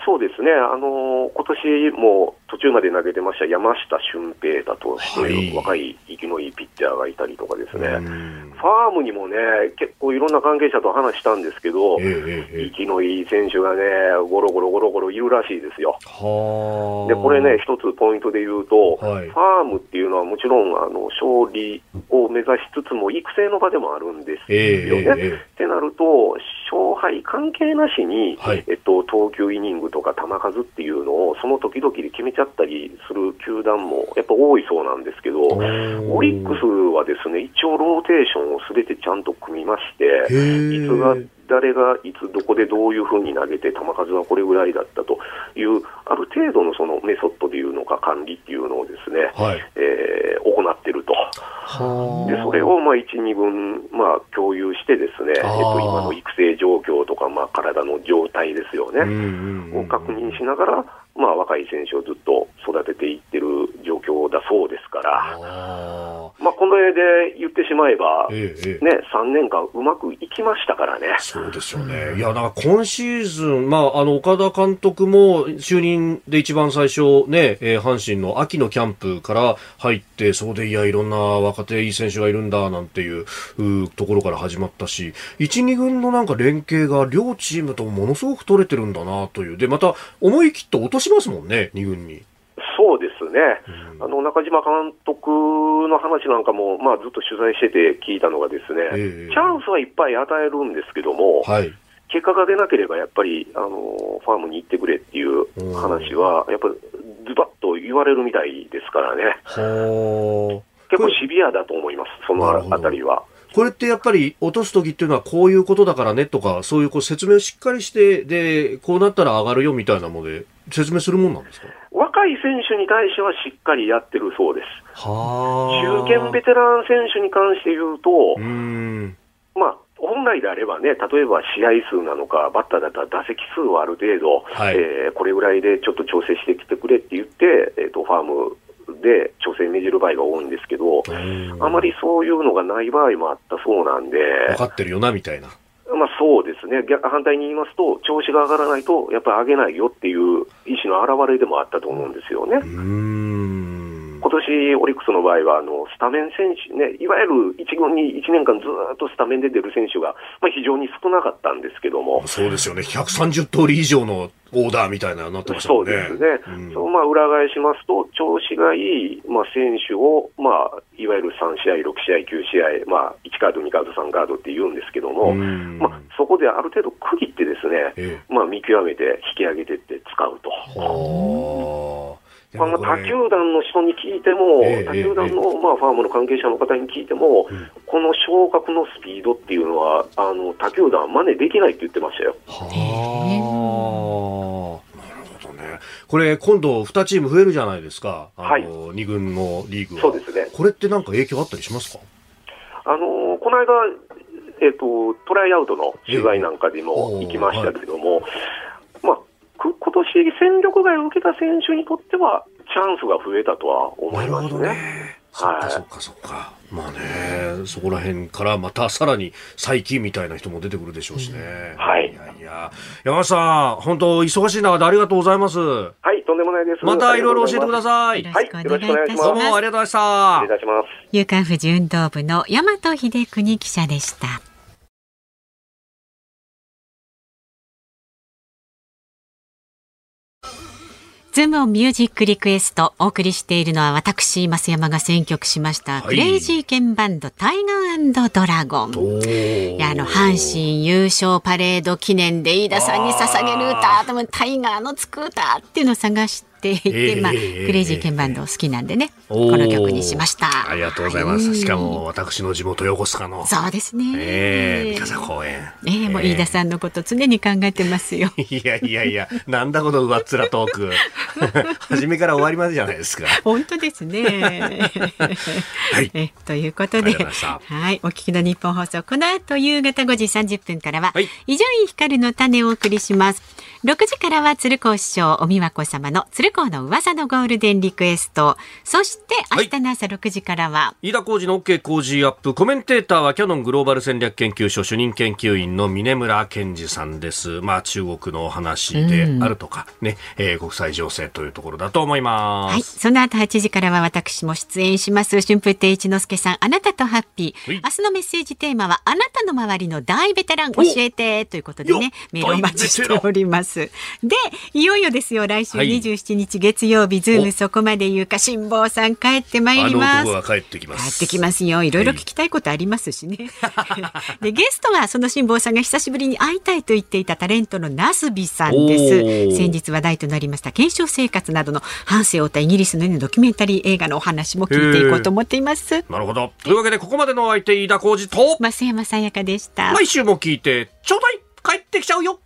そうですね、あのー今年も途中まで投げてました山下俊平だとという、はい。若い息のいいピッチャーがいたりとかですね、うん。ファームにもね、結構いろんな関係者と話したんですけど、息のいい選手がね、ゴロゴロゴロゴロいるらしいですよ。はあ。で、これね、一つポイントで言うと、はい。ファームっていうのはもちろん、あの、勝利を目指しつつも、育成の場でもあるんですよね。ってなると、勝敗関係なしに、はい。えっと、投球イニングとか球数っていうのを、その時々で決めちゃったりする球団もやっぱ多いそうなんですけど、オリックスはですね、一応ローテーションをすべてちゃんと組みまして、いつが誰がいつどこでどういうふうに投げて、球数はこれぐらいだったという、ある程度のそのメソッドでいうのか、管理っていうのをですね、はい。えー行ってると。はで、それをまあ1、2軍、まあ共有してですね、えっと、今の育成状況とか、まあ体の状態ですよね。うんうんうんを確認しながら、まあ若い選手をずっと育てていってる状況だそうですから、あまあこの絵で言ってしまえば、ーええええね、3年間うまくいきましたからね。そうですよね。いや、だから今シーズン、まあ、あの、岡田監督も就任で一番最初ね、えー阪神の秋のキャンプから入って、そうでいや、いろんな若手いい選手がいるんだ、なんていううところから始まったし、1、2軍のなんか連携が両チームともものすごく取れてるんだな、という。で、また、思い切って落としますもんね、2軍に。そうですね、あの中島監督の話なんかも、まあ、ずっと取材してて聞いたのが、ですね、ええチャンスはいっぱい与えるんですけども、はい。結果が出なければやっぱりあのファームに行ってくれっていう話は、やっぱズバッと言われるみたいですからね、はあ。結構シビアだと思います、そのあたりは。これってやっぱり落とす時っていうのはこういうことだからねとか、そういうこう説明をしっかりして、で、こうなったら上がるよみたいなので説明するもんなんですか？若い選手に対してはしっかりやってるそうです。は中堅ベテラン選手に関して言うと、うーん。まあ、本来であればね、例えば試合数なのか、バッターだったら打席数はある程度、はいえーこれぐらいでちょっと調整してきてくれって言って、えー、とファームで調整命じる場合が多いんですけど、あまりそういうのがない場合もあったそうなんで、分かってるよな、みたいな。まあ、そうですね、逆反対に言いますと、調子が上がらないと、やっぱり上げないよっていう意思の表れでもあったと思うんですよね。今年オリックスの場合はあのスタメン選手、ね、いわゆる一軍に1年間ずっとスタメンで出る選手が、まあ、非常に少なかったんですけども、そうですよね。130通り以上のオーダーみたいななってましたね。そうですね。うんそうまあ、裏返しますと、調子がいい、まあ、選手を、まあ、いわゆる3試合、6試合、9試合、まあ、1カード、2カード、3カードって言うんですけども、うんまあ、そこである程度区切ってですね、えまあ、見極めて引き上げてって使うと。はあ。でまあ、もこれ他球団の人に聞いても、ええ他球団の、まあ、ファームの関係者の方に聞いても、この昇格のスピードっていうのは、あの他球団は真似できないって言ってましたよ。はあ。なるほどね。これ、今度、2チーム増えるじゃないですか。あの、はい2軍のリーグは。そうですねこれってなんか影響あったりしますか？あのこの間、えっと、トライアウトの取材なんかでもええ行きましたけども、まあ、く今年戦力外を受けた選手にとっては、チャンスが増えたとは思ないるほどますね。ね。そっはいかそっかそっか。まあね、そこら辺からまたさらに再起みたいな人も出てくるでしょうしね。はいいやいや。山下さん、本当忙しい中でありがとうございます。はい、とんでもないです。またいろいろ教えてください。よはいろしくお願いいたします。どうもありがとうございました失礼い。たします。夕刊富士運動部の大和秀邦記者でした。ズームオンミュージックリクエストお送りしているのは私増山が選曲しました、はいクレイジーケンバンドタイガードラゴン。いやあの阪神優勝パレード記念で飯田さんに捧げる歌でもタイガーのつく歌っていうのを探していて、ええまあ、クええレイジーケンバンド好きなんでね、おーこの曲にしました。ありがとうございます。しかも私の地元横須賀の。そうですね。ええ三笠公園。ええもう飯田さんのこと常に考えてますよ。いやいやいや、なんだこの上っ面トーク。初めから終わりまでじゃないですか。本当ですね。はい。えということで、はい、お聞きの日本放送、この後夕方5時30分からは、はい伊集院光の種をお送りします。6時からは鶴光師匠、おみわこ様の鶴光の噂のゴールデンリクエスト。そして明日の朝6時からは、飯田浩二の OK 工事アップ。コメンテーターはキャノングローバル戦略研究所主任研究員の峰村健二さんです。まあ中国のお話であるとか、ね、えー国際情勢というところだと思います。はい。その後8時からは私も出演します。春風亭一之輔さん、あなたとハッピー。はい明日のメッセージテーマは、あなたの周りの大ベテラン教えてということでねよ、メールをお待ちしております。で、いよいよですよ、来週はい27日月曜日、ズームそこまで言うか、辛坊さん帰ってまいります帰ってきま帰す。ってきますよ。いろいろ聞きたいことありますしね。で、ゲストはその辛坊さんが久しぶりに会いたいと言っていたタレントのなすびさんおでーす。先日話題となりました懸賞生活などの半生を追ったイギリスの、ね、ドキュメンタリー映画のお話も聞いていこうと思っています。なるほど。というわけで、ここまでのお相手、飯田浩司と、増山さやかでした。毎週も聞いて、ちょうだい帰ってきちゃうよ